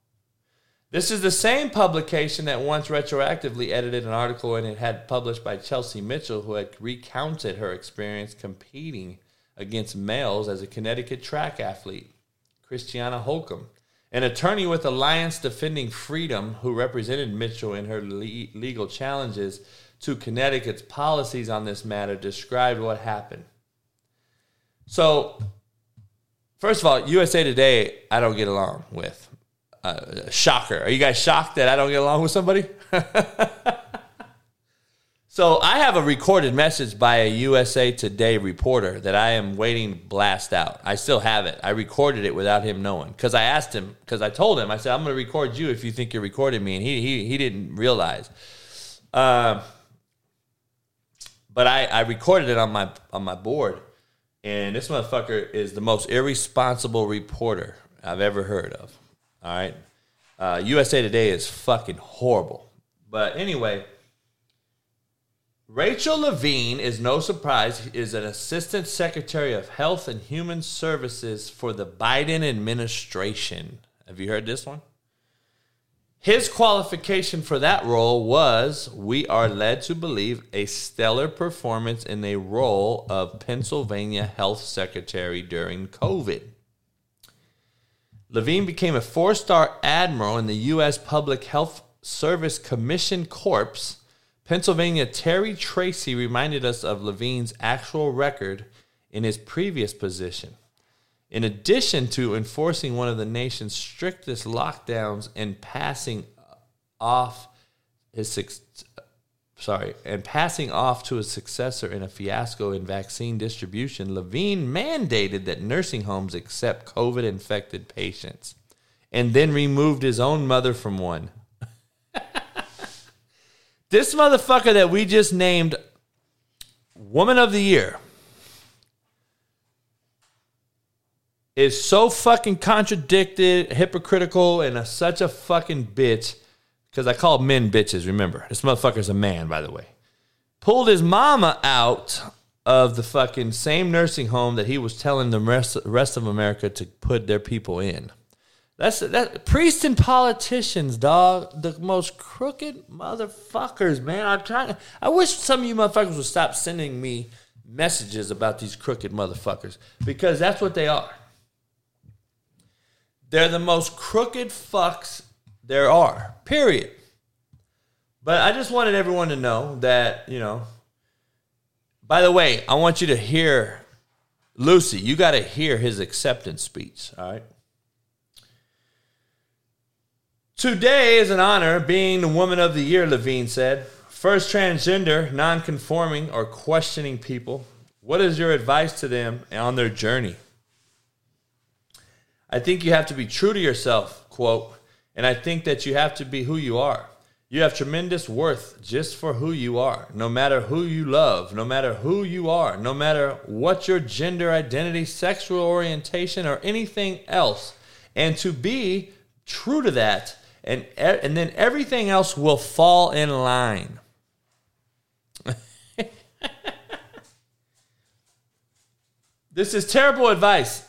This is the same publication that once retroactively edited an article and it had published by Chelsea Mitchell, who had recounted her experience competing against males as a Connecticut track athlete, Christiana Holcomb. An attorney with Alliance Defending Freedom, who represented Mitchell in her le- legal challenges to Connecticut's policies on this matter, described what happened. So, first of all, USA Today, I don't get along with. Uh, shocker. Are you guys shocked that I don't get along with somebody? so, I have a recorded message by a USA Today reporter that I am waiting to blast out. I still have it. I recorded it without him knowing because I asked him, because I told him, I said, I'm going to record you if you think you're recording me. And he, he, he didn't realize. Uh, but I, I recorded it on my on my board, and this motherfucker is the most irresponsible reporter I've ever heard of. All right, uh, USA Today is fucking horrible. But anyway, Rachel Levine is no surprise is an assistant secretary of health and human services for the Biden administration. Have you heard this one? His qualification for that role was, we are led to believe, a stellar performance in a role of Pennsylvania Health Secretary during COVID. Levine became a four star admiral in the U.S. Public Health Service Commission Corps. Pennsylvania Terry Tracy reminded us of Levine's actual record in his previous position. In addition to enforcing one of the nation's strictest lockdowns and passing off his sorry, and passing off to his successor in a fiasco in vaccine distribution, Levine mandated that nursing homes accept COVID infected patients and then removed his own mother from one. This motherfucker that we just named Woman of the Year is so fucking contradicted, hypocritical, and a, such a fucking bitch. Because I call men bitches, remember. This motherfucker's a man, by the way. Pulled his mama out of the fucking same nursing home that he was telling the rest, rest of America to put their people in. That's that priests and politicians, dog. The most crooked motherfuckers, man. I'm trying. I wish some of you motherfuckers would stop sending me messages about these crooked motherfuckers because that's what they are. They're the most crooked fucks there are, period. But I just wanted everyone to know that, you know. By the way, I want you to hear Lucy, you got to hear his acceptance speech, all right? Today is an honor being the Woman of the Year, Levine said. First transgender, non conforming, or questioning people. What is your advice to them on their journey? I think you have to be true to yourself, quote, and I think that you have to be who you are. You have tremendous worth just for who you are, no matter who you love, no matter who you are, no matter what your gender identity, sexual orientation, or anything else. And to be true to that and and then everything else will fall in line. this is terrible advice.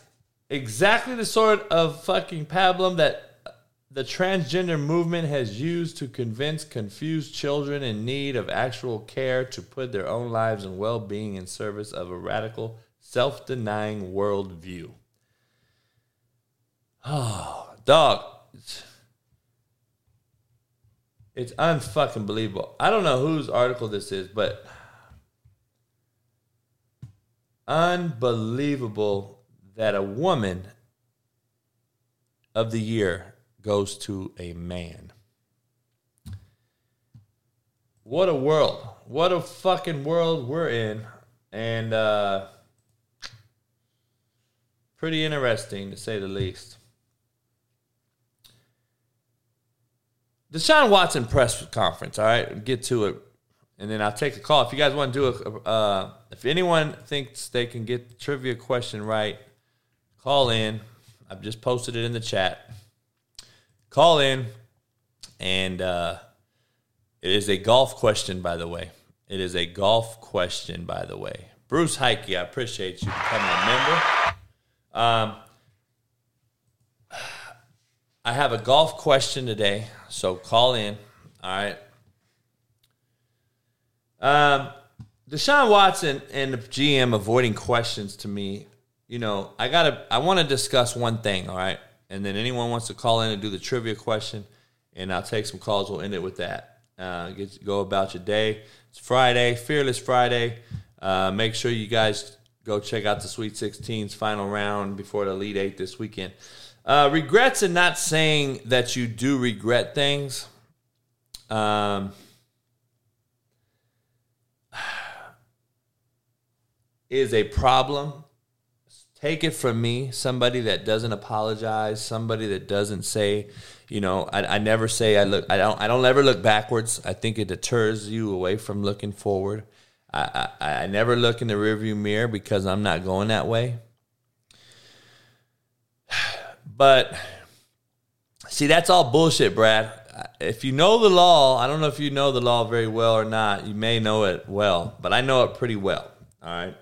Exactly the sort of fucking pablum that uh, the transgender movement has used to convince confused children in need of actual care to put their own lives and well being in service of a radical, self denying worldview. Oh, dog. It's, unfucking believable. I don't know whose article this is, but unbelievable that a woman of the year goes to a man. What a world. What a fucking world we're in. And uh pretty interesting to say the least. Deshaun Watson press conference, all right? Get to it. And then I'll take a call. If you guys want to do a, uh, if anyone thinks they can get the trivia question right, call in. I've just posted it in the chat. Call in, and uh, it is a golf question, by the way. It is a golf question, by the way. Bruce Heike, I appreciate you becoming a member. Um, I have a golf question today, so call in. All right. Um, Deshaun Watson and the GM avoiding questions to me. You know, I gotta. I want to discuss one thing. All right, and then anyone wants to call in and do the trivia question, and I'll take some calls. We'll end it with that. Uh, get go about your day. It's Friday, Fearless Friday. Uh, make sure you guys go check out the Sweet 16's final round before the Elite Eight this weekend. Uh, regrets and not saying that you do regret things. Um, is a problem. Take it from me, somebody that doesn't apologize, somebody that doesn't say, you know, I, I never say I look, I don't, I don't ever look backwards. I think it deters you away from looking forward. I, I, I never look in the rearview mirror because I'm not going that way. But see, that's all bullshit, Brad. If you know the law, I don't know if you know the law very well or not. You may know it well, but I know it pretty well. All right.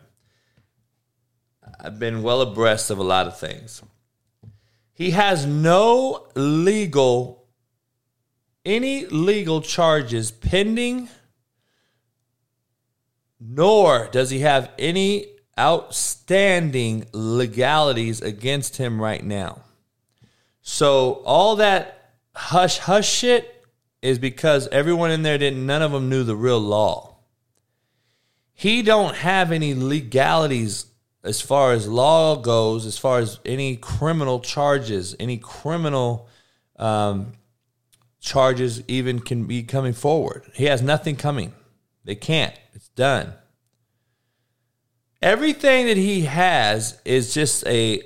I've been well abreast of a lot of things. He has no legal, any legal charges pending, nor does he have any outstanding legalities against him right now. So all that hush hush shit is because everyone in there didn't none of them knew the real law. He don't have any legalities as far as law goes, as far as any criminal charges, any criminal um, charges even can be coming forward. He has nothing coming. They can't. It's done. Everything that he has is just a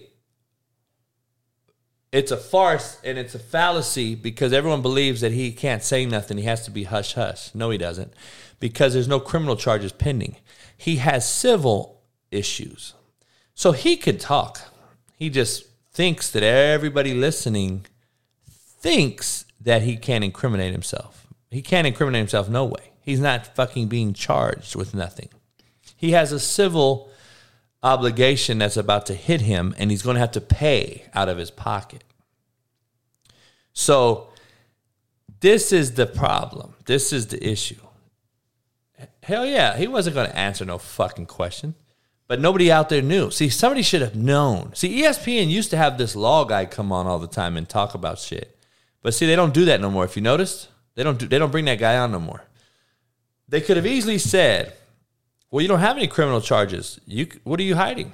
it's a farce and it's a fallacy because everyone believes that he can't say nothing. He has to be hush hush. No, he doesn't because there's no criminal charges pending. He has civil issues. So he could talk. He just thinks that everybody listening thinks that he can't incriminate himself. He can't incriminate himself no way. He's not fucking being charged with nothing. He has a civil obligation that's about to hit him and he's going to have to pay out of his pocket. So this is the problem. This is the issue. Hell yeah, he wasn't going to answer no fucking question. But nobody out there knew. See, somebody should have known. See, ESPN used to have this law guy come on all the time and talk about shit. But see, they don't do that no more. If you noticed, they don't do, they don't bring that guy on no more. They could have easily said, "Well, you don't have any criminal charges. You what are you hiding?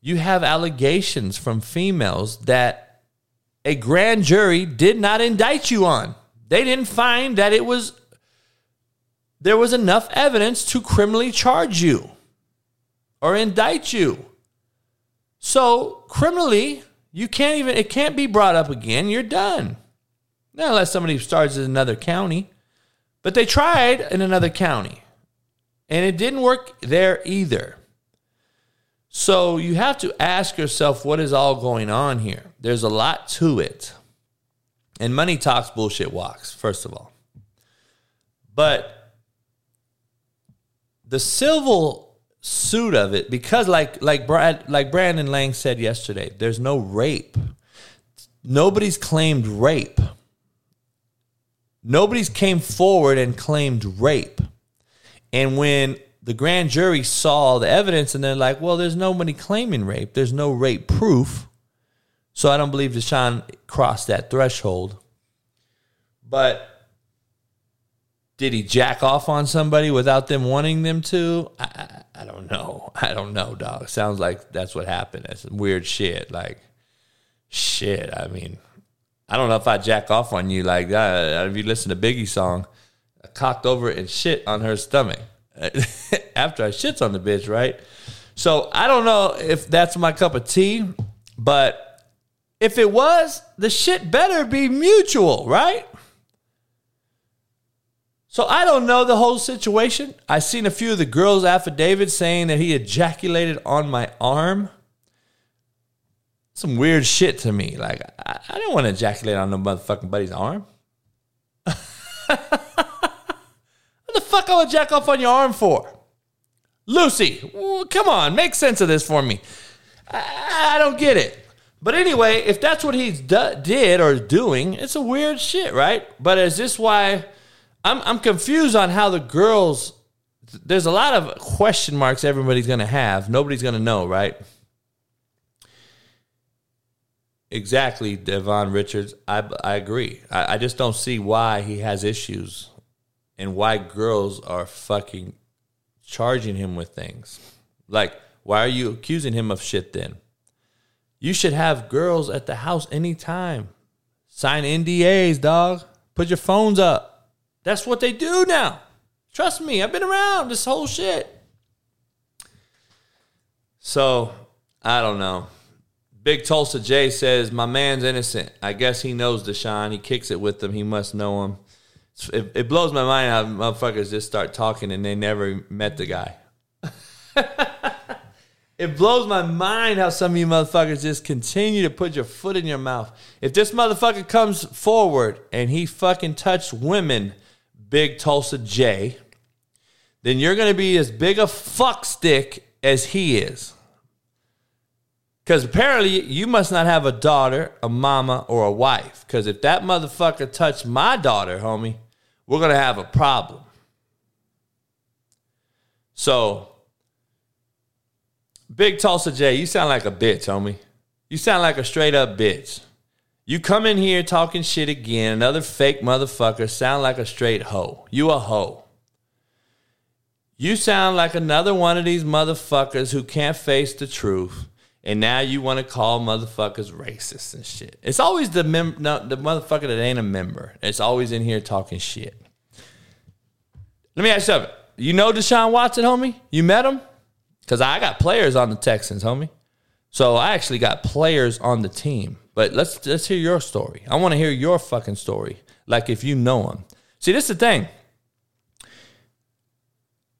You have allegations from females that a grand jury did not indict you on. They didn't find that it was there was enough evidence to criminally charge you or indict you. So, criminally, you can't even it can't be brought up again. You're done. Not unless somebody starts in another county. But they tried in another county. And it didn't work there either. So you have to ask yourself what is all going on here. There's a lot to it. And money talks, bullshit walks, first of all. But the civil suit of it, because like like Brad like Brandon Lang said yesterday, there's no rape. Nobody's claimed rape. Nobody's came forward and claimed rape. And when the grand jury saw the evidence and they're like, well, there's nobody claiming rape. There's no rape proof. So I don't believe Deshaun crossed that threshold. But did he jack off on somebody without them wanting them to? I, I, don't know. I don't know, dog. Sounds like that's what happened. That's weird shit. Like, shit. I mean, I don't know if I jack off on you like that. If you listen to Biggie's song, Cocked over and shit on her stomach after I shits on the bitch, right? So I don't know if that's my cup of tea, but if it was, the shit better be mutual, right? So I don't know the whole situation. I seen a few of the girls' affidavits saying that he ejaculated on my arm. Some weird shit to me. Like I, I don't want to ejaculate on no motherfucking buddy's arm. the fuck I would jack off on your arm for? Lucy, well, come on, make sense of this for me. I, I don't get it. But anyway, if that's what he did or is doing, it's a weird shit, right? But is this why I'm I'm confused on how the girls? There's a lot of question marks everybody's gonna have. Nobody's gonna know, right? Exactly, Devon Richards. I I agree. I, I just don't see why he has issues, and why girls are fucking charging him with things. Like, why are you accusing him of shit then? You should have girls at the house anytime. Sign NDAs, dog. Put your phones up. That's what they do now. Trust me, I've been around this whole shit. So, I don't know. Big Tulsa J says, My man's innocent. I guess he knows Deshaun. He kicks it with him. He must know him. It, it blows my mind how motherfuckers just start talking and they never met the guy. it blows my mind how some of you motherfuckers just continue to put your foot in your mouth. If this motherfucker comes forward and he fucking touched women, Big Tulsa J, then you're going to be as big a fuck stick as he is. Because apparently you must not have a daughter, a mama, or a wife. Because if that motherfucker touched my daughter, homie, we're going to have a problem. So, Big Tulsa J, you sound like a bitch, homie. You sound like a straight up bitch. You come in here talking shit again, another fake motherfucker, sound like a straight hoe. You a hoe. You sound like another one of these motherfuckers who can't face the truth and now you want to call motherfuckers racist and shit. It's always the mem- no, the motherfucker that ain't a member. It's always in here talking shit. Let me ask you something. You know Deshaun Watson, homie? You met him? Because I got players on the Texans, homie. So I actually got players on the team. But let's let's hear your story. I want to hear your fucking story. Like if you know him. See, this is the thing.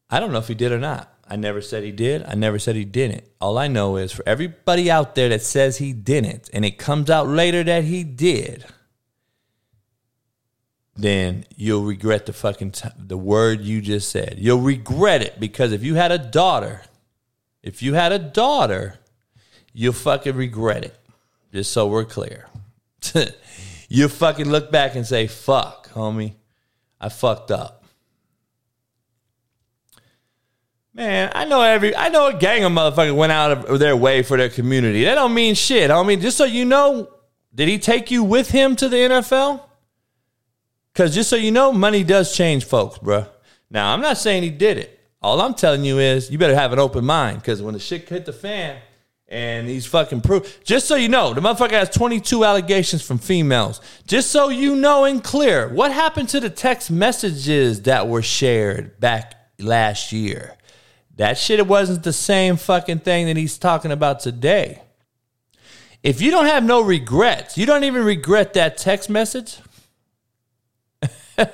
I don't know if he did or not. I never said he did. I never said he didn't. All I know is for everybody out there that says he didn't and it comes out later that he did, then you'll regret the fucking t- the word you just said. You'll regret it because if you had a daughter, if you had a daughter, you'll fucking regret it. Just so we're clear. you'll fucking look back and say, "Fuck, homie. I fucked up." Man, I know every I know a gang of motherfuckers went out of their way for their community. That don't mean shit. I mean, just so you know, did he take you with him to the NFL? Because just so you know, money does change folks, bruh. Now, I'm not saying he did it. All I'm telling you is you better have an open mind because when the shit hit the fan and he's fucking proof. Just so you know, the motherfucker has 22 allegations from females. Just so you know and clear, what happened to the text messages that were shared back last year? That shit wasn't the same fucking thing that he's talking about today. If you don't have no regrets, you don't even regret that text message.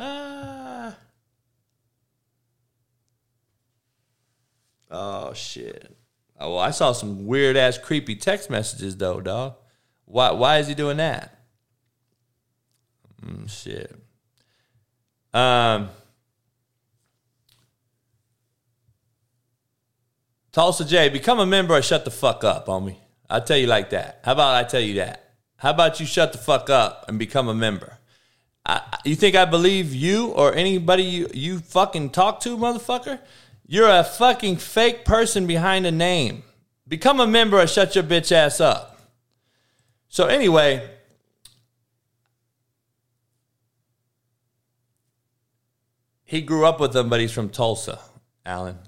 Ah. oh shit. Oh, well, I saw some weird ass creepy text messages though, dog. Why why is he doing that? Mm, shit. Um Tulsa J, become a member or shut the fuck up, homie. I tell you like that. How about I tell you that? How about you shut the fuck up and become a member? I, you think I believe you or anybody you, you fucking talk to, motherfucker? You're a fucking fake person behind a name. Become a member or shut your bitch ass up. So, anyway, he grew up with them, but he's from Tulsa, Alan.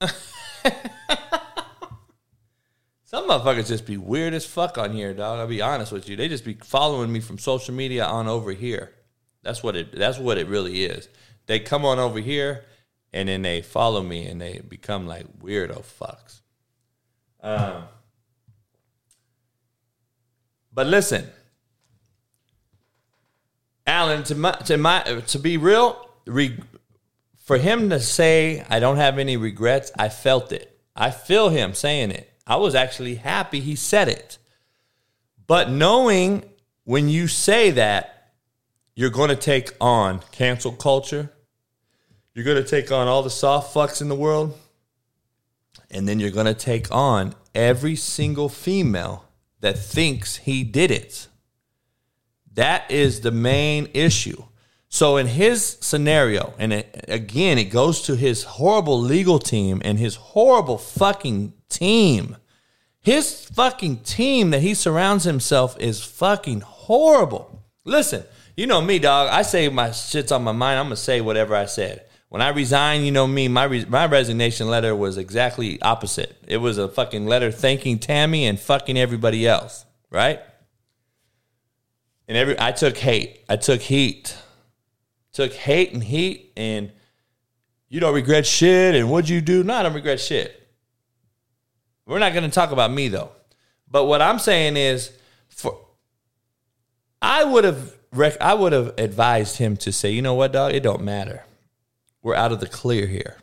Some motherfuckers just be weird as fuck on here, dog. I'll be honest with you. They just be following me from social media on over here. That's what it that's what it really is. They come on over here and then they follow me and they become like weirdo fucks. Um, but listen, Alan, to my to my to be real, re, for him to say I don't have any regrets, I felt it. I feel him saying it. I was actually happy he said it. But knowing when you say that, you're going to take on cancel culture, you're going to take on all the soft fucks in the world, and then you're going to take on every single female that thinks he did it. That is the main issue. So in his scenario, and it, again, it goes to his horrible legal team and his horrible fucking team. His fucking team that he surrounds himself is fucking horrible. Listen, you know me, dog. I say my shit's on my mind. I'm gonna say whatever I said. When I resigned, you know me, my re- my resignation letter was exactly opposite. It was a fucking letter thanking Tammy and fucking everybody else, right? And every I took hate. I took heat. Took hate and heat and you don't regret shit and what'd you do? No, I don't regret shit. We're not going to talk about me though. But what I'm saying is for I would have rec- I would have advised him to say, "You know what, dog? It don't matter. We're out of the clear here.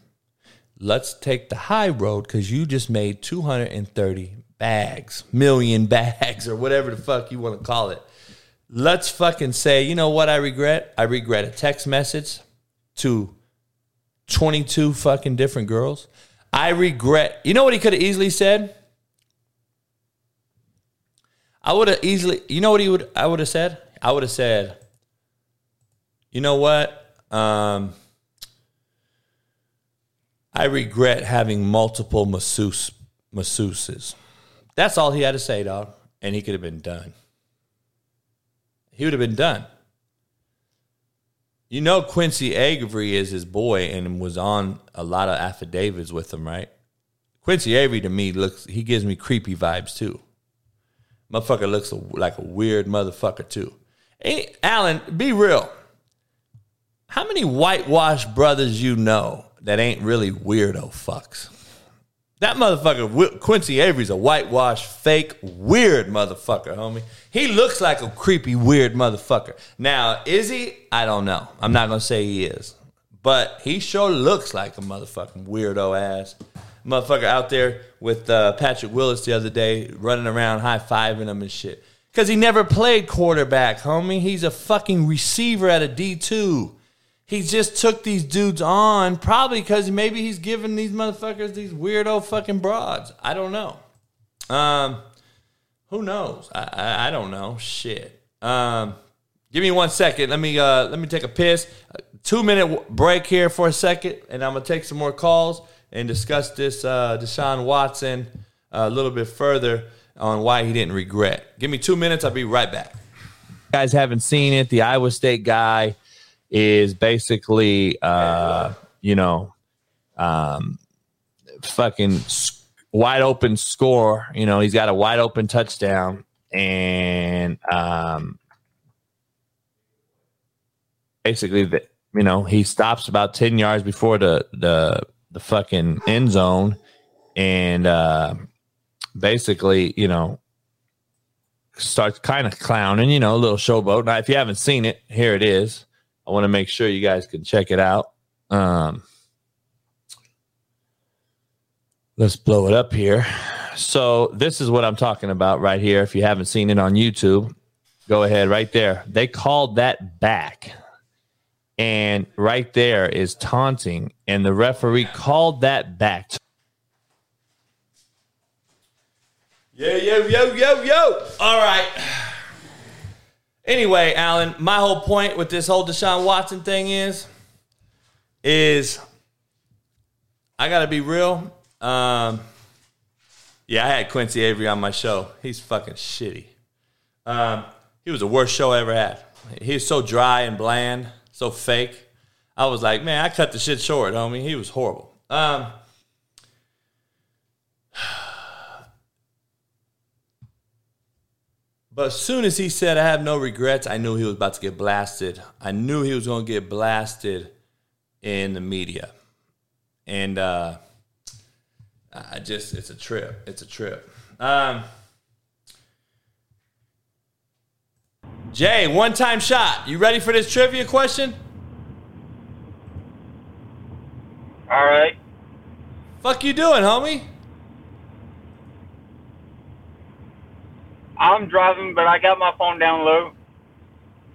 Let's take the high road cuz you just made 230 bags, million bags or whatever the fuck you want to call it. Let's fucking say, "You know what I regret? I regret a text message to 22 fucking different girls. I regret. You know what he could have easily said? I would have easily. You know what he would? I would have said. I would have said. You know what? Um, I regret having multiple masseuse masseuses. That's all he had to say, dog, and he could have been done. He would have been done. You know Quincy Avery is his boy and was on a lot of affidavits with him, right? Quincy Avery to me looks he gives me creepy vibes too. Motherfucker looks like a weird motherfucker too. Hey, Alan, be real. How many whitewashed brothers you know that ain't really weirdo fucks? That motherfucker, Quincy Avery's a whitewashed, fake, weird motherfucker, homie. He looks like a creepy, weird motherfucker. Now, is he? I don't know. I'm not gonna say he is, but he sure looks like a motherfucking weirdo ass motherfucker out there with uh, Patrick Willis the other day, running around high fiving him and shit. Cause he never played quarterback, homie. He's a fucking receiver at a D two he just took these dudes on probably because maybe he's giving these motherfuckers these weirdo fucking broads. I don't know. Um, who knows? I, I, I don't know. Shit. Um, give me one second. Let me uh, let me take a piss. Two minute break here for a second, and I'm gonna take some more calls and discuss this uh, Deshaun Watson a little bit further on why he didn't regret. Give me two minutes. I'll be right back. You guys haven't seen it. The Iowa State guy is basically, uh, you know, um, fucking wide open score. You know, he's got a wide open touchdown, and um, basically, the, you know, he stops about ten yards before the the the fucking end zone, and uh, basically, you know, starts kind of clowning. You know, a little showboat. Now, if you haven't seen it, here it is. I want to make sure you guys can check it out. Um, let's blow it up here. So this is what I'm talking about right here. If you haven't seen it on YouTube, go ahead right there. They called that back. And right there is taunting. And the referee called that back. Yeah, yo, yo, yo, yo. All right. Anyway, Alan, my whole point with this whole Deshaun Watson thing is, is I gotta be real. Um, yeah, I had Quincy Avery on my show. He's fucking shitty. Um, he was the worst show I ever had. He's so dry and bland, so fake. I was like, man, I cut the shit short, homie. He was horrible. Um, but as soon as he said, I have no regrets, I knew he was about to get blasted. I knew he was going to get blasted in the media. And uh, I just, it's a trip. It's a trip. Um, Jay, one time shot. You ready for this trivia question? All right. Fuck you doing, homie? I'm driving, but I got my phone down low.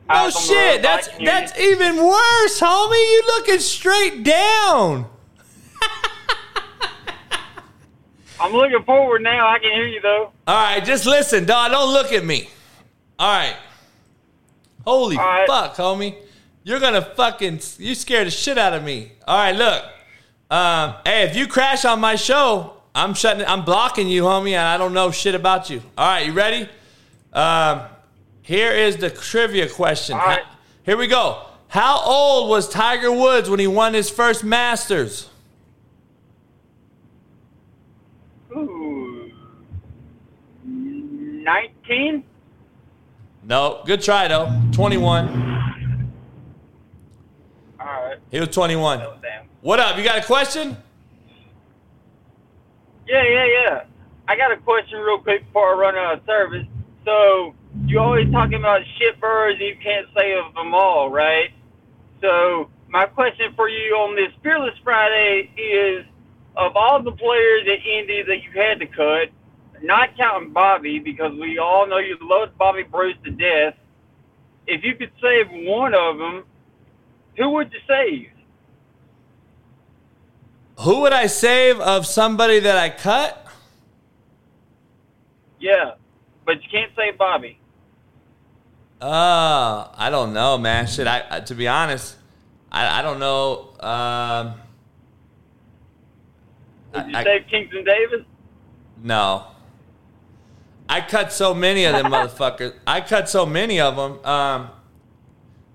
No Out shit. That's that's even worse, homie. You looking straight down. I'm looking forward now. I can hear you though. All right, just listen, dog. Don't look at me. All right. Holy All right. fuck, homie. You're gonna fucking you scared the shit out of me. All right, look. Um, hey, if you crash on my show, I'm shutting. I'm blocking you, homie, and I don't know shit about you. All right, you ready? Um, here is the trivia question. Right. Here we go. How old was Tiger Woods when he won his first Masters? Ooh. 19? No, good try though. 21. All right. He was 21. Oh, damn. What up? You got a question? Yeah, yeah, yeah. I got a question real quick before I run out of service. So, you always talking about shit birds you can't say of them all, right? So, my question for you on this Fearless Friday is of all the players at Indy that you had to cut, not counting Bobby, because we all know you loved Bobby Bruce to death, if you could save one of them, who would you save? Who would I save of somebody that I cut? Yeah, but you can't save Bobby. Uh, I don't know, man. Shit, I, to be honest, I, I don't know. Um, Would you I- I- save Kingston Davis? no. I cut so many of them motherfuckers. I cut so many of them. Um,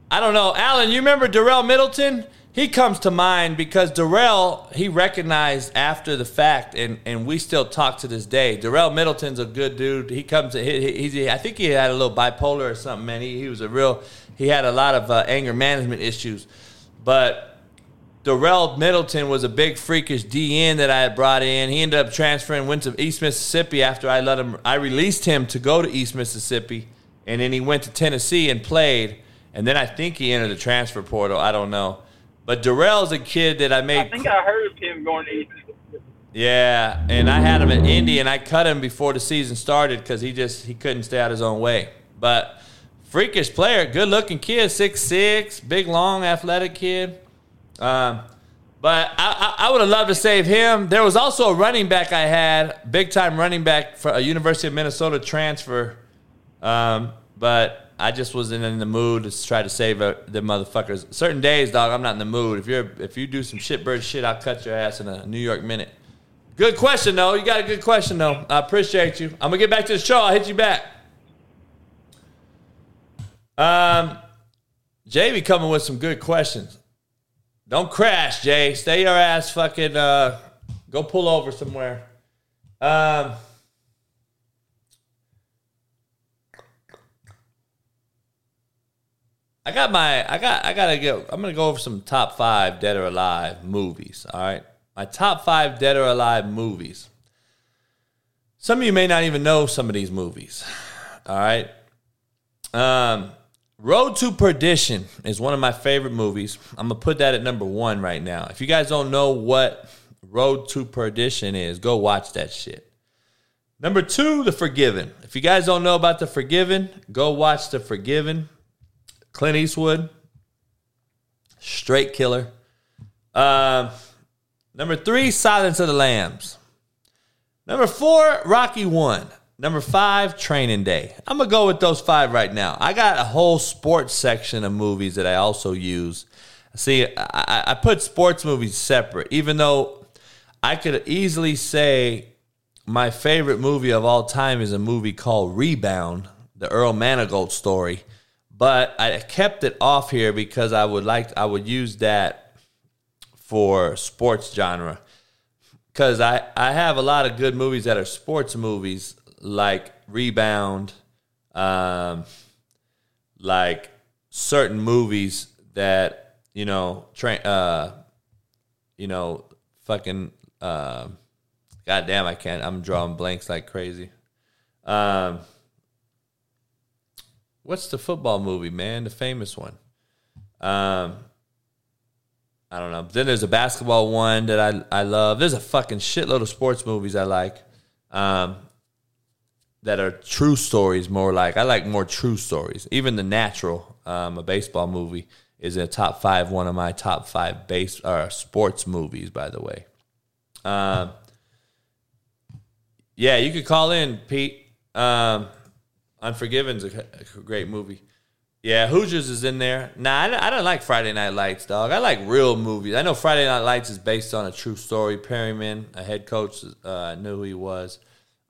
I don't know, Alan. You remember Darel Middleton? He comes to mind because Darel he recognized after the fact, and, and we still talk to this day. Darel Middleton's a good dude. He comes. He, he, he's, I think he had a little bipolar or something. Man, he, he was a real. He had a lot of uh, anger management issues, but Darel Middleton was a big freakish DN that I had brought in. He ended up transferring, went to East Mississippi after I let him. I released him to go to East Mississippi, and then he went to Tennessee and played. And then I think he entered the transfer portal. I don't know, but Darel's a kid that I made. I think I heard of him going to East. Yeah, and I had him in Indy, and I cut him before the season started because he just he couldn't stay out his own way. But freakish player, good looking kid, six six, big long athletic kid. Um, but I, I, I would have loved to save him. There was also a running back I had, big time running back for a University of Minnesota transfer. Um, but I just wasn't in the mood to try to save the motherfuckers. Certain days, dog, I'm not in the mood. If you're if you do some shitbird shit, I'll cut your ass in a New York minute. Good question though. You got a good question though. I appreciate you. I'm gonna get back to the show. I'll hit you back. Um, Jay be coming with some good questions. Don't crash, Jay. Stay your ass fucking. Uh, go pull over somewhere. Um. I got my I got I gotta go I'm gonna go over some top five dead or alive movies. All right. My top five dead or alive movies. Some of you may not even know some of these movies. All right. Um Road to Perdition is one of my favorite movies. I'm gonna put that at number one right now. If you guys don't know what Road to Perdition is, go watch that shit. Number two, The Forgiven. If you guys don't know about The Forgiven, go watch The Forgiven. Clint Eastwood, straight killer. Um, number three, Silence of the Lambs. Number four, Rocky One. Number five, Training Day. I'm gonna go with those five right now. I got a whole sports section of movies that I also use. See, I, I put sports movies separate, even though I could easily say my favorite movie of all time is a movie called Rebound, the Earl Manigault story. But I kept it off here because I would like I would use that for sports genre. Cause I, I have a lot of good movies that are sports movies like Rebound, um, like certain movies that you know, train, uh, you know, fucking, uh, goddamn, I can't. I'm drawing blanks like crazy. Um, what's the football movie, man? The famous one. Um, I don't know. Then there's a basketball one that I I love. There's a fucking shitload of sports movies I like. Um, that are true stories more like I like more true stories. Even The Natural, um, a baseball movie, is a top five, one of my top five base or sports movies, by the way. Um, yeah, you could call in, Pete. Um, Unforgiven's a, a great movie. Yeah, Hoosiers is in there. Nah, I, I don't like Friday Night Lights, dog. I like real movies. I know Friday Night Lights is based on a true story. Perryman, a head coach, uh, knew who he was.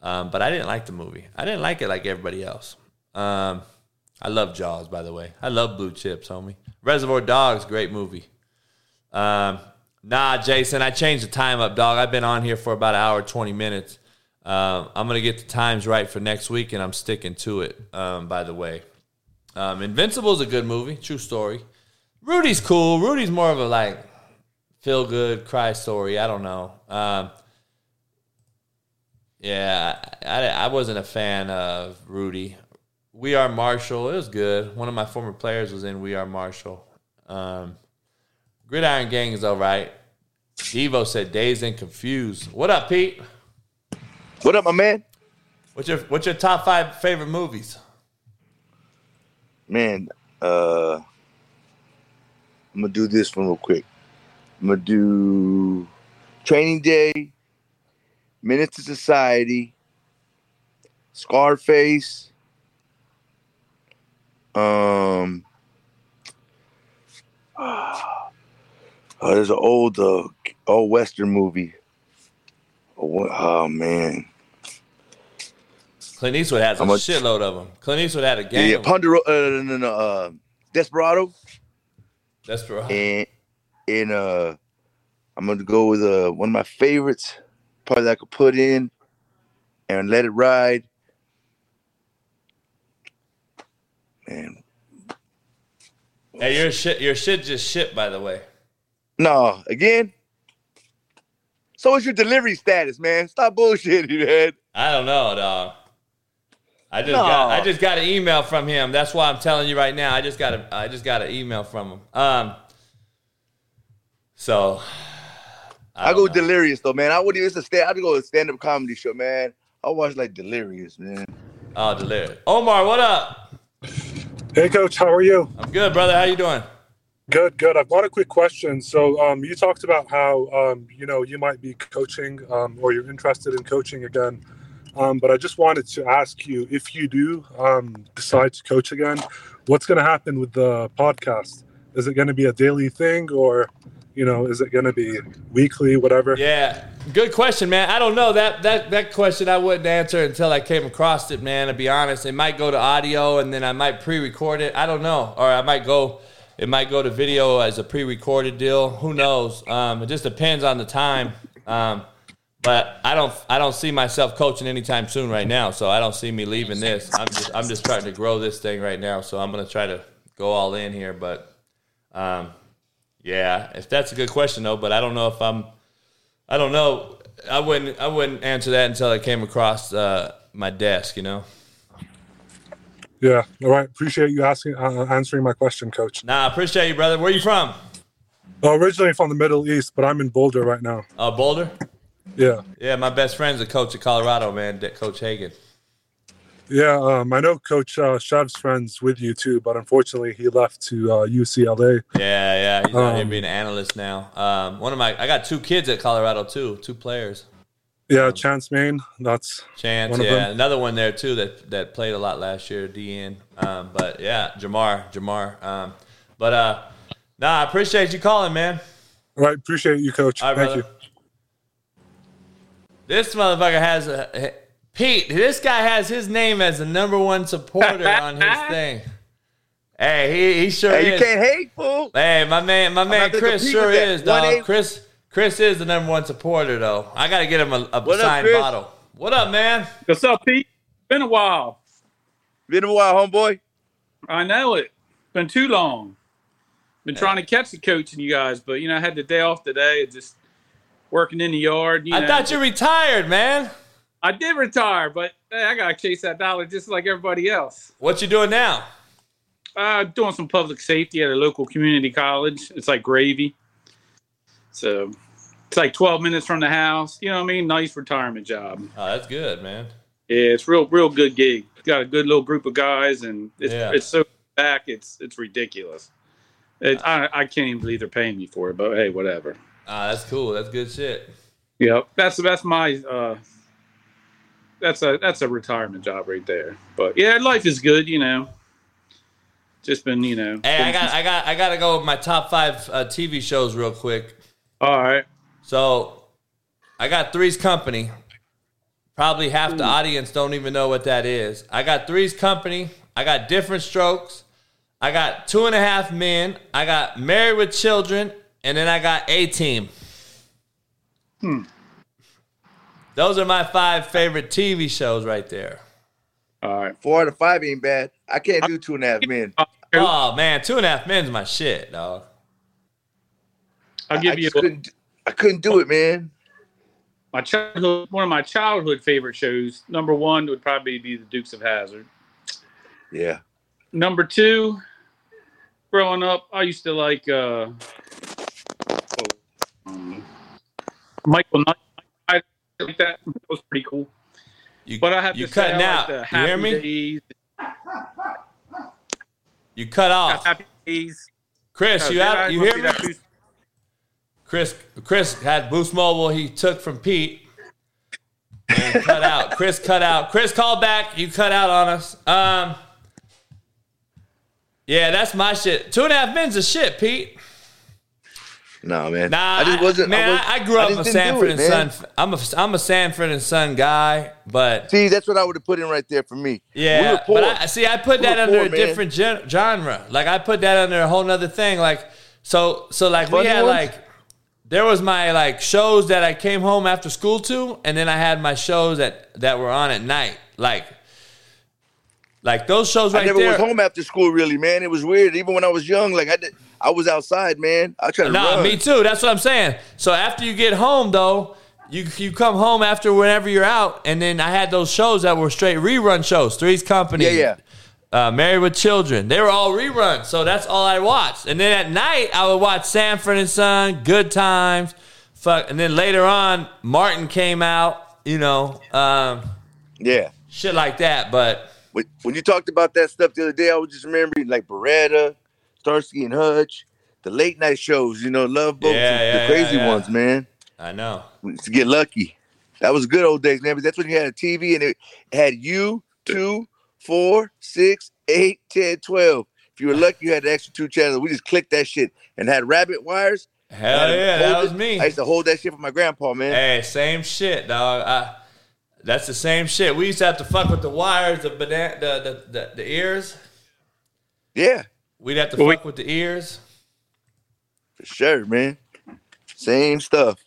Um, but I didn't like the movie. I didn't like it like everybody else. Um, I love Jaws, by the way. I love Blue Chips, homie. Reservoir Dogs, great movie. Um, nah, Jason, I changed the time up, dog. I've been on here for about an hour, 20 minutes. Um, I'm going to get the times right for next week, and I'm sticking to it, um, by the way. Um, is a good movie, true story. Rudy's cool. Rudy's more of a, like, feel good, cry story. I don't know. Um, yeah, I, I wasn't a fan of Rudy. We Are Marshall, it was good. One of my former players was in We Are Marshall. Um, Gridiron Gang is all right. Devo said Dazed and Confused. What up, Pete? What up, my man? What's your What's your top five favorite movies? Man, uh, I'm gonna do this one real quick. I'm gonna do Training Day, Menace II Society, Scarface, um, oh, there's an old uh, old western movie. Oh, oh, man, Clint Eastwood has a much- shitload of them. Clint Eastwood had a gang. yeah, of 'em. Ponderosa, uh, no, no, no, uh, Desperado, for and and uh, I'm gonna go with uh one of my favorites, probably that I could put in, and let it ride. Man, Hey, your shit. Your shit just shit. By the way. no, again. So what's your delivery status, man? Stop bullshitting, man. I don't know, dog. I just No. got I just got an email from him. That's why I'm telling you right now. I just got a I just got an email from him. Um. So. I, go delirious though, man. I wouldn't even it's a stand. I'd go to a stand-up comedy show, man. I watch like delirious, man. Oh, delirious. Omar, what up? Hey, coach, how are you? I'm good, brother. How you doing? Good, good. I've got a quick question. So, um, you talked about how um, you know you might be coaching um, or you're interested in coaching again, um, but I just wanted to ask you if you do um, decide to coach again, what's going to happen with the podcast? Is it going to be a daily thing, or you know, is it going to be weekly, whatever? Yeah, good question, man. I don't know that that that question. I wouldn't answer until I came across it, man. To be honest, it might go to audio, and then I might pre-record it. I don't know, or I might go. It might go to video as a pre-recorded deal. Who knows? Um, it just depends on the time. Um, but I don't I don't see myself coaching anytime soon right now. So I don't see me leaving this. I'm just I'm just trying to grow this thing right now. So I'm gonna try to go all in here. But um, yeah, if that's a good question though. But I don't know if I'm I don't know. I wouldn't. I wouldn't answer that until I came across uh, my desk. You know. Yeah. All right. Appreciate you asking, uh, answering my question, coach. Nah, appreciate you, brother. Where are you from? Uh, originally from the Middle East, but I'm in Boulder right now. Uh, Boulder. Yeah. Yeah, my best friend's a coach at Colorado, man. Coach Hagan. Yeah, um, I know Coach uh, Chev's friends with you too, but unfortunately he left to uh, UCLA. Yeah, yeah. He's Um, being an analyst now. Um, one of my, I got two kids at Colorado too, two players. Yeah, Chance Main. That's Chance, yeah, another one there too that that played a lot last year, DN. Um, but yeah, Jamar, Jamar. Um, but uh, nah, I appreciate you calling, man. All right. Appreciate you, Coach. Right, Thank brother. This motherfucker has a Pete. This guy has his name as the number one supporter on his thing. Hey, he, he sure Hey, you can't hate, fool. Hey, my man, my man Chris sure is, dog. 1-8. Chris, Chris is the number one supporter, though. I got to get him a, a What signed Chris? bottle. What up, man? What's up, Pete? Been a while. Been a while, homeboy. I know it. Been too long. Been trying to catch the coach and you guys, but you know, I had the day off today, It just working in the yard. You I know. thought you retired, man. I did retire, but hey, I gotta chase that dollar just like everybody else. What you doing now? Uh, doing some public safety at a local community college. It's like gravy. So it's like 12 minutes from the house. You know what I mean? Nice retirement job. Oh, that's good, man. Yeah, it's real, real good gig. Got a good little group of guys, and it's Yeah. it's so back. It's it's ridiculous. It, I I can't even believe they're paying me for it, but hey, whatever. Ah, that's cool. That's good shit. Yep, that's that's my uh, that's a that's a retirement job right there. But yeah, life is good, you know. Just been, you know. Hey, I got, I got, I got to go with my top five uh, TV shows real quick. All right. So, I got Three's Company. Probably half the audience don't even know what that is. I got Three's Company. I got Diff'rent Strokes. I got Two and a Half Men. I got Married with Children, and then I got A Team. Hmm. Those are my five favorite TV shows right there. All right. Four out of five ain't bad. I can't do two and a half men. Oh man, Two and a Half Men's my shit, dog. I'll give I you a, couldn't, I couldn't do it, man. my childhood one of my childhood favorite shows. Number one would probably be The Dukes of Hazzard. Yeah. Number two, growing up, I used to like uh, um, Michael Knight, I like that. That was pretty cool. You, But I have you to say, cutting I out. like you hear me? Days, You cut off. Happy Days. Chris, you out? You hear me? that Chris Chris had Boost Mobile he took from Pete. And cut out. Chris cut out. Chris called back. You cut out on us. Um Yeah, that's my shit. Two and a half men's a shit, Pete. No, man. Nah, I just wasn't. man, I, was, I, I grew up just a Sanford it, and. Son. I'm a I'm a Sanford and Son guy, but See, that's what I would have put in right there for me. yeah, we but I, see, I put We that under poor, a man. different gen- genre. Like I put that under a whole nother thing. Like so, so like we had ones? like there was my like shows that I came home after school to, and then I had my shows that that were on at night. Like, like those shows right I never there. was home after school, really, man. It was weird. Even when I was young, like I did, I was outside, man. I tried to Nah, run. me too. That's what I'm saying. So after you get home, though, you you come home after whenever you're out, and then I had those shows that were straight rerun shows. Three's Company, Yeah, yeah. Uh, Married with Children. They were all reruns, so that's all I watched. And then at night, I would watch Sanford and Son, Good Times, fuck. And then later on, Martin came out. You know, um, Yeah. shit like that. But When, when you talked about that stuff the other day, I was just remembering like Baretta, Starsky and Hutch, the late night shows. You know, Love Boats, Yeah, the, yeah, the crazy yeah, ones, man. I know. We used to get lucky. That was good old days, man. But that's when you had a TV and it had you, two, four, six, eight, ten, twelve. If you were lucky, you had the extra two channels. We just clicked that shit and had rabbit wires. Hell yeah, that was it. me. I used to hold that shit for my grandpa, man. Hey, same shit, dog. I, that's the same shit. We used to have to fuck with the wires, the banana, the, the, the, the ears. Yeah, We'd have to Well, we- fuck with the ears. for sure, man. Same stuff.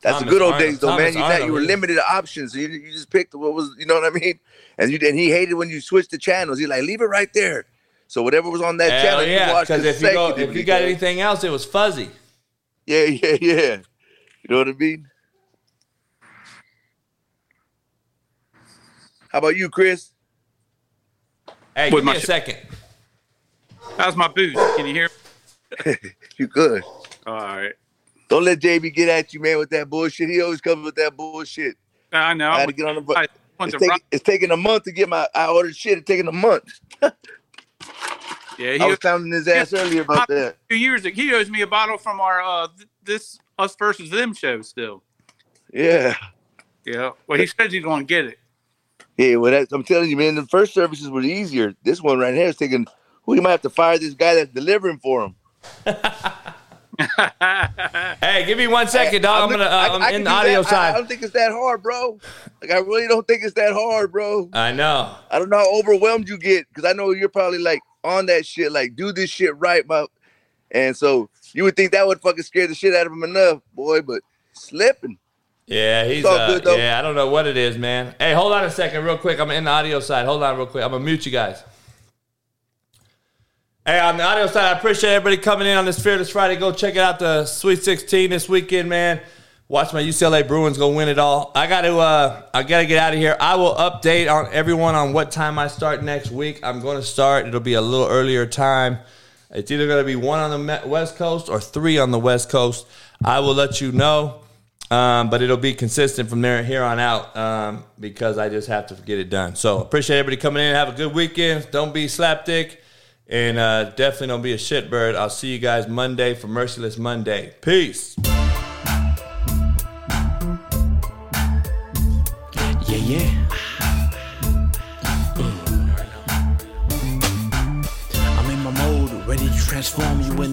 That's the good old Arnold- days, though, Thomas man. You, not, you were limited to options. You, you just picked what was, you know what I mean? And you and he hated when you switched the channels. He's like, leave it right there. So whatever was on that Hell channel, you yeah, watched because if you go, if you got anything else, it was fuzzy. Yeah, yeah, yeah. You know what I mean? How about you, Chris? Hey, With give my me a sh- second. How's my boost? Can you hear? me? You good? All right. Don't let JB get at you, man, with that bullshit. He always comes with that bullshit. I know. I had to get on the. bu- I want It's, rock- it's taking a month to get my. I ordered shit. It's taking a month. Yeah, I was pounding his ass earlier about that. Two years ago, he owes me a bottle from our uh this us versus them show still. Yeah. Yeah. Well, he says he's going to get it. Yeah, well, that's, I'm telling you, man, the first services were easier. This one right here is taking. We might have to fire this guy that's delivering for him. Hey, give me one second, dog. I'm, gonna. Uh, I- I'm I in the audio that. Side. I don't think it's that hard, bro. Like, I really don't think it's that hard, bro. I know. I don't know how overwhelmed you get because I know you're probably like on that shit, like do this shit right, my. And so you would think that would fucking scare the shit out of him enough, boy, but slipping. Yeah, he's. Uh, good, though. yeah, I don't know what it is, man. Hey, hold on a second, real quick. I'm in the audio side. Hold on, real quick. I'm gonna mute you guys. Hey, on the audio side, I appreciate everybody coming in on this Fearless Friday. Go check it out the Sweet 16 this weekend, man. Watch my UCLA Bruins go win it all. I got to, uh, I got to get out of here. I will update on everyone on what time I start next week. I'm going to start. It'll be a little earlier time. It's either going to be one on the West Coast or three on the West Coast. I will let you know, um, but it'll be consistent from there here on out um, because I just have to get it done. So appreciate everybody coming in. Have a good weekend. Don't be slapdick, and uh, definitely don't be a shitbird. I'll see you guys Monday for Merciless Monday. Peace. Yeah, yeah. I'm in my mode, ready to transform you in